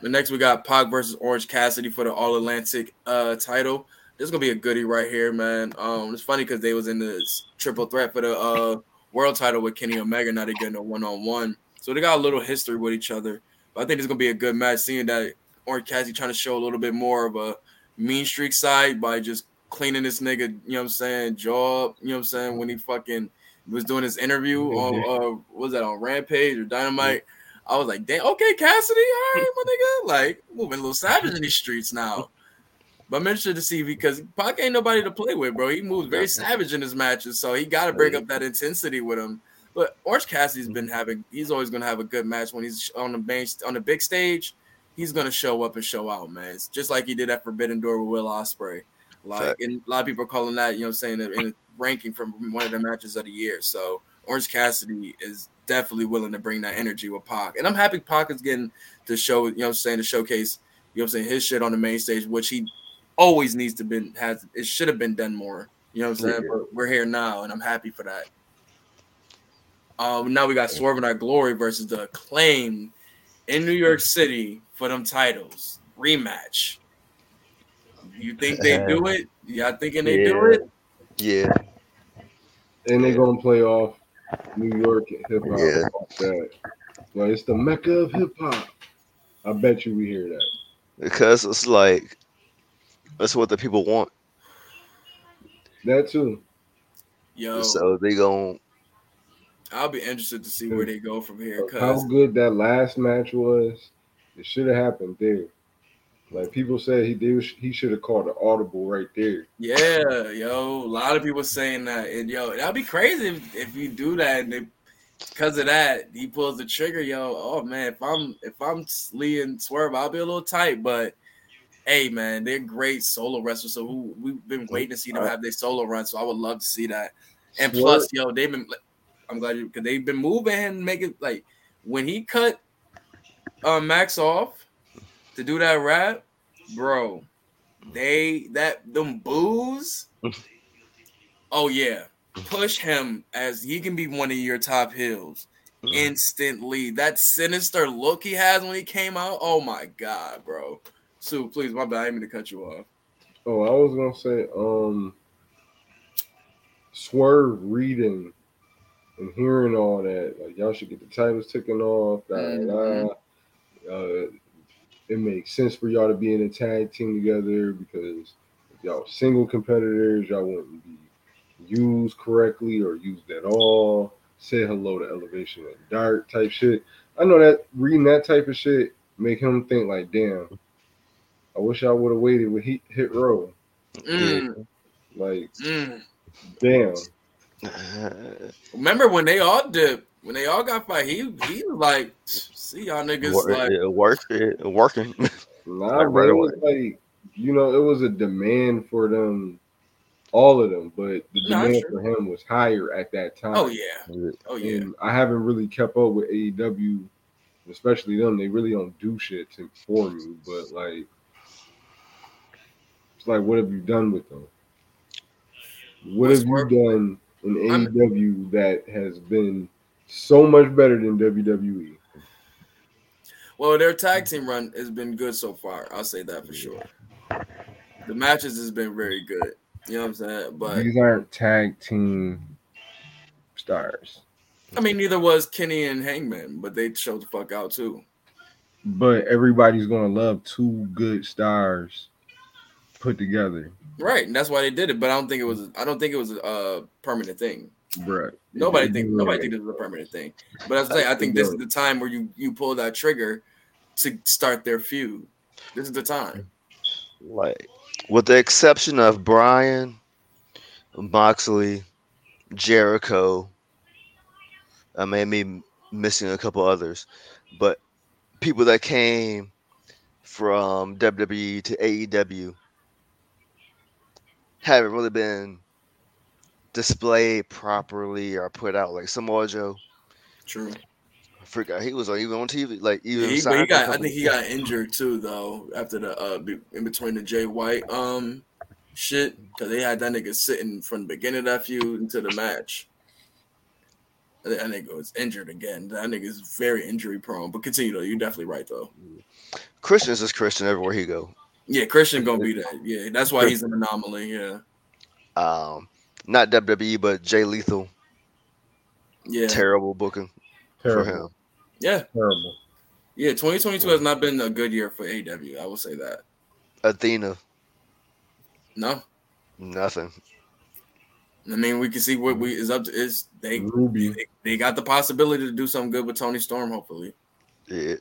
The next we got Pac versus Orange Cassidy for the All Atlantic uh title. This is gonna be a goodie right here, man. Um, it's funny because they was in the triple threat for the uh world title with Kenny Omega. Now they're getting a one on one, so they got a little history with each other. But I think it's gonna be a good match. Seeing that Orange Cassidy trying to show a little bit more of a mean streak side by just cleaning this nigga, you know what I'm saying, jaw you know what I'm saying, when he fucking was doing his interview on uh what was that on Rampage or Dynamite. I was like, damn, okay, Cassidy, all right, my nigga. Like moving a little savage in these streets now. But I'm interested to see because Pac ain't nobody to play with, bro. He moves very savage in his matches, so he got to bring up that intensity with him. But Orange Cassidy's mm-hmm. been having, he's always going to have a good match when he's on the main, on the big stage. He's going to show up and show out, man. It's just like he did at Forbidden Door with Will Ospreay. Like, and a lot of people are calling that, you know, what I'm saying in a ranking from one of the matches of the year. So Orange Cassidy is definitely willing to bring that energy with Pac. And I'm happy Pac is getting to show, you know what I'm saying, to showcase, you know what I'm saying, his shit on the main stage, which he always needs to been has it should have been done more. You know what I'm saying? Yeah. But we're here now and I'm happy for that. Um now we got Swerve and Our Glory versus the Acclaimed in New York City for them titles. Rematch. You think they do it? Y'all thinking they do it? Yeah, and they gonna play off New York hip hop. Yeah. Like that. Like it's the mecca of hip hop. I bet you we hear that. because it's like that's what the people want. That too. Yo, So they gon' I'll be interested to see where they go from here. How good that last match was, it should have happened there. Like people said, he did. He should have called an audible right there. Yeah, yo, a lot of people saying that, and yo, that'd be crazy if, if you do that, and they, because of that, he pulls the trigger. Yo, oh man, if I'm if I'm Lee and Swerve, I'll be a little tight, but hey, man, they're great solo wrestlers. So who, we've been waiting to see them have their solo run. So I would love to see that. And plus, yo, they've been. I'm glad you because they've been moving and making like when he cut uh, Max off to do that rap, bro. They that them boos. oh yeah, push him as he can be one of your top hills instantly. That sinister look he has when he came out. Oh my god, bro. Sue, please, my bad. I didn't mean to cut you off. Oh, I was gonna say, um, Swerve reading and hearing all that, like y'all should get the titles taken off. Da, da, da. Uh, it makes sense for y'all to be in a tag team together because if y'all single competitors, y'all wouldn't be used correctly or used at all. Say hello to Elevation and Dark type shit. I know that reading that type of shit make him think like, damn, I wish I would have waited with Hit, hit Row. Mm, Like, mm. damn. Remember when they all did when they all got fight? He he was like, see y'all niggas Wor- like it work, it working. Nah, Like, right it was like you know, it was a demand for them, all of them, but the Nah, demand sure. for him was higher at that time. oh yeah, oh yeah. And I haven't really kept up with AEW, especially them. They really don't do shit to for me, but like, it's like, what have you done with them? What What's have you done in I'm- AEW that has been so much better than? WWE? Well, their tag team run has been good so far. I'll say that for sure. The matches has been very good. You know what I'm saying? But These aren't tag team stars. I mean, neither was Kenny and Hangman, but they showed the fuck out too. But everybody's gonna love two good stars put together, Right, and that's why they did it. But I don't think it was. I don't think it was a permanent thing. bruh. Nobody think it- nobody think this is a permanent thing. But as I say, I think this is the time where you you pull that trigger to start their feud. This is the time. like, with the exception of Bryan, Moxley, Jericho, I may be missing a couple others, but people that came from WWE to AEW haven't really been displayed properly or put out. Like Samoa Joe, True. I forgot he was on even on TV. Like even Yeah, he, he got. I think he got injured too, though. After the uh, in between the Jay White um shit, because they had that nigga sitting from the beginning of that feud into the match. That nigga was injured again. That nigga is very injury prone. But continue though. You're definitely right though. Christian is just Christian everywhere he go. Yeah, Christian gonna be that. Yeah, that's why he's an anomaly. Yeah, Um, not WWE, but Jay Lethal. yeah, Terrible booking for terrible, him. yeah, terrible. yeah. 2022 has not been a good year for AEW. I will say that. Athena, No, nothing. I mean we can see what we is up to. Is they Ruby, they, they got the possibility to do something good with Toni Storm. Hopefully, Yeah.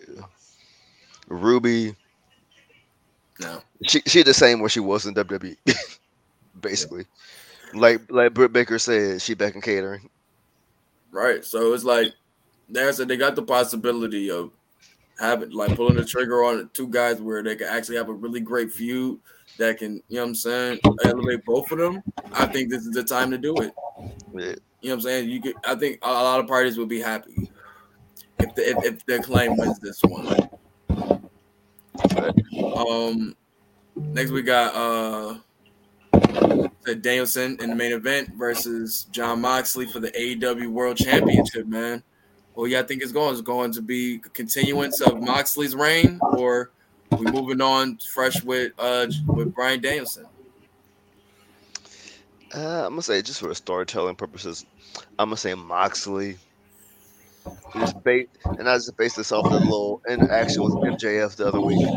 Ruby, no. she she the same where she was in WWE, basically. Like like Britt Baker said, she back in catering. Right. So it's like there's a, they got the possibility of having like pulling the trigger on two guys where they can actually have a really great feud that can, you know what I'm saying, elevate both of them. I think this is the time to do it. Yeah. You know what I'm saying? You could I think a lot of parties would be happy if the, if, if the Acclaimed wins this one. Um next we got uh Danielson in the main event versus Jon Moxley for the AEW World Championship, man. Well, yeah, I think it's going. Going to be a continuance of Moxley's reign, or we moving on fresh with uh with Bryan Danielson. Uh, I'm gonna say just for storytelling purposes, I'm gonna say Moxley. Just bait, and I just base this off the little interaction with MJF the other week.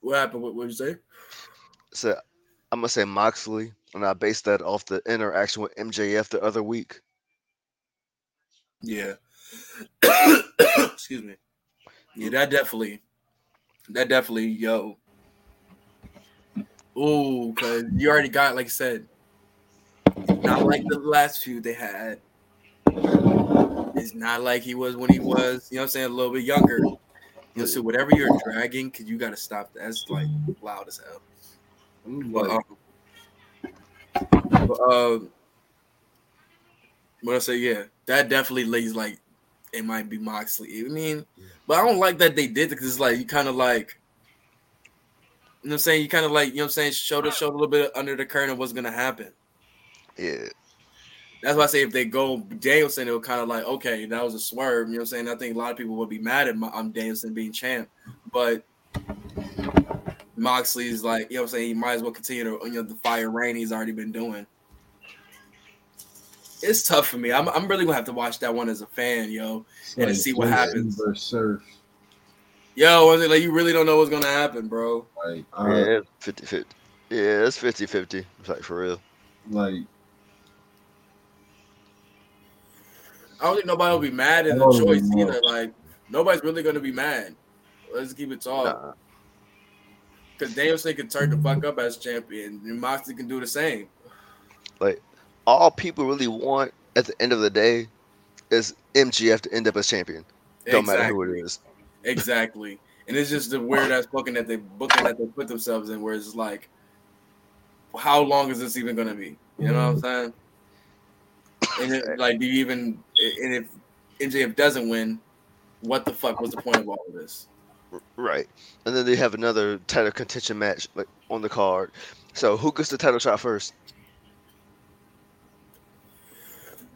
What happened? What would you say? So I'm gonna say Moxley, and I base that off the interaction with MJF the other week. Yeah. Excuse me. Yeah, that definitely, that definitely, yo. Ooh, cause you already got, like I said, not like the last few they had. It's not like he was when he was, you know what I'm saying, a little bit younger. You know, so whatever you're dragging, cause you gotta stop that. That's like loud as hell. But, um, but, uh, what I say, yeah, that definitely lays like it might be Moxley. I mean, but I don't like that they did it because it's like you kind of like, you know, what I'm saying you kind of like, you know, what I'm saying showed showed a little bit under the curtain of what's gonna happen. Yeah, That's why I say if they go Danielson, it'll kind of like okay, that was a swerve. You know, what I'm saying I think a lot of people would be mad at my, um, Danielson being champ, but Moxley's like, you know, what I'm saying he might as well continue to you know the fire reign he's already been doing. it's tough for me. I'm I'm really gonna have to watch that one as a fan, yo, It's and to see what happens. versus Surf. Yo, was it like you really don't know what's gonna happen, bro? Like, uh, Yeah, 50 50. Yeah, it's 50 50. It's like for real. like I don't think nobody will be mad at the oh, choice know. either. Like nobody's really gonna be mad. Let's keep it talk. Nah. Because Danielson can turn the fuck up as champion, and Moxley can do the same. Like all people really want at the end of the day is MJF to end up as champion. Don't matter who it is. Exactly. And it's just the weird ass booking that they booking that they put themselves in, where it's like, how long is this even gonna be? You know what I'm mm-hmm. saying? And it, like, do you even? And if MJF doesn't win, what the fuck was the point of all of this? Right. And then they have another title contention match like on the card. So who gets the title shot first?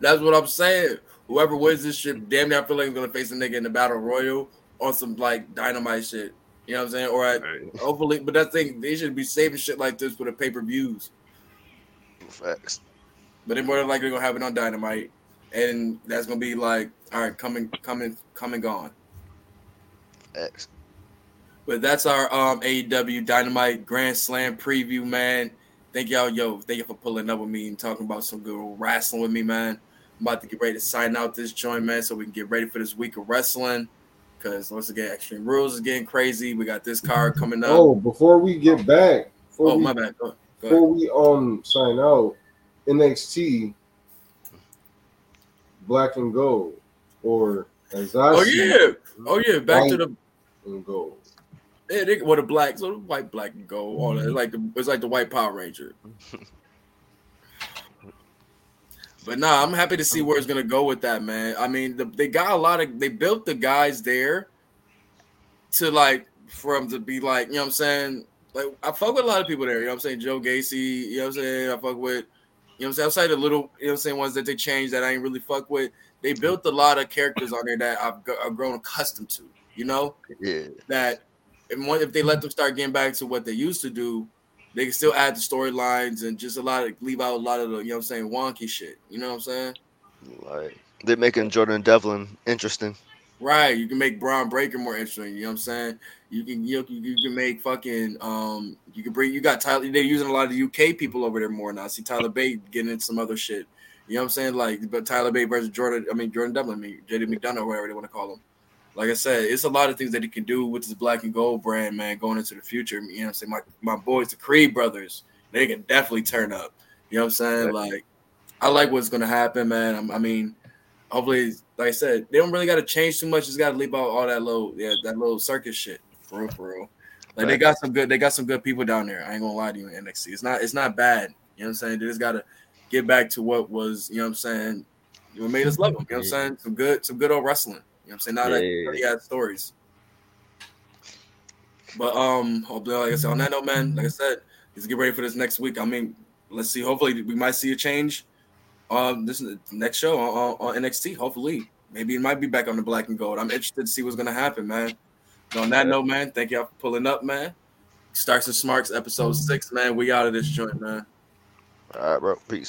That's what I'm saying. Whoever wins this shit, damn near I feel like is gonna face a nigga in the battle royal on some like dynamite shit. You know what I'm saying? Or I, hopefully, but that thing they should be saving shit like this for the pay per views. Facts. But they're more than likely gonna have it on dynamite, and that's gonna be like, all right, coming, coming, coming, gone. X. But that's our um AEW Dynamite Grand Slam preview, man. Thank y'all, yo, thank you for pulling up with me and talking about some good wrestling with me, man. I'm about to get ready to sign out this joint, man, so we can get ready for this week of wrestling. Cause once again, Extreme Rules is getting crazy. We got this card coming up. oh, before we get back, before oh we, my bad. Go, go ahead. before we um sign out, NXT Black and Gold, or as I Oh see yeah, oh yeah. Back to the and Gold. yeah, they, what the black, so the white, black, and gold. All that. It's like the it's like the white Power Ranger. But nah, I'm happy to see where it's gonna go with that, man. I mean, the, they got a lot of they built the guys there to like for them to be like, you know what I'm saying? Like I fuck with a lot of people there, you know what I'm saying? Joe Gacy, you know what I'm saying? I fuck with you know what I'm saying? Outside the little, you know what I'm saying, ones that they changed that I ain't really fuck with. They built a lot of characters on there that I've, g- I've grown accustomed to, you know? Yeah. that and one, if they let them start getting back to what they used to do, they can still add the storylines and just a lot of leave out a lot of the you know what I'm saying wonky shit. You know what I'm saying? Like they're making Jordan Devlin interesting. Right. You can make Bron Breakker more interesting. You know what I'm saying? You can you, you, you can make fucking um you can bring you got Tyler they're using a lot of the UK people over there more now. I see Tyler Bate getting into some other shit. You know what I'm saying? Like but Tyler Bate versus Jordan, I mean Jordan Devlin, I mean JD McDonagh, whatever they want to call him. Like I said, it's a lot of things that he can do with this black and gold brand, man, going into the future. You know what I'm saying? My my boys, the Creed brothers, they can definitely turn up. You know what I'm saying? Like, I like what's gonna happen, man. I'm- I mean, hopefully, like I said, they don't really got to change too much. Just got to leave out all that little, yeah, that little circus shit. For real, for real. Like they got some good, they got some good people down there. I ain't gonna lie to you in NXT. It's not, it's not bad. You know what I'm saying? They just gotta get back to what was, you know what I'm saying, what made us love them. You know what I'm saying? Some good, some good old wrestling. You know what I'm saying? Not that Yeah. pretty ass stories. But um, hopefully, like I said, on that note, man, like I said, let's get ready for this next week. I mean, let's see. Hopefully, we might see a change on this is the next show on, on, NXT. Hopefully, maybe it might be back on the black and gold. I'm interested to see what's gonna happen, man. On that note, man, thank y'all for pulling up, man. Starks and Smarks, episode six, man. We out of this joint, man. All right, bro. Peace.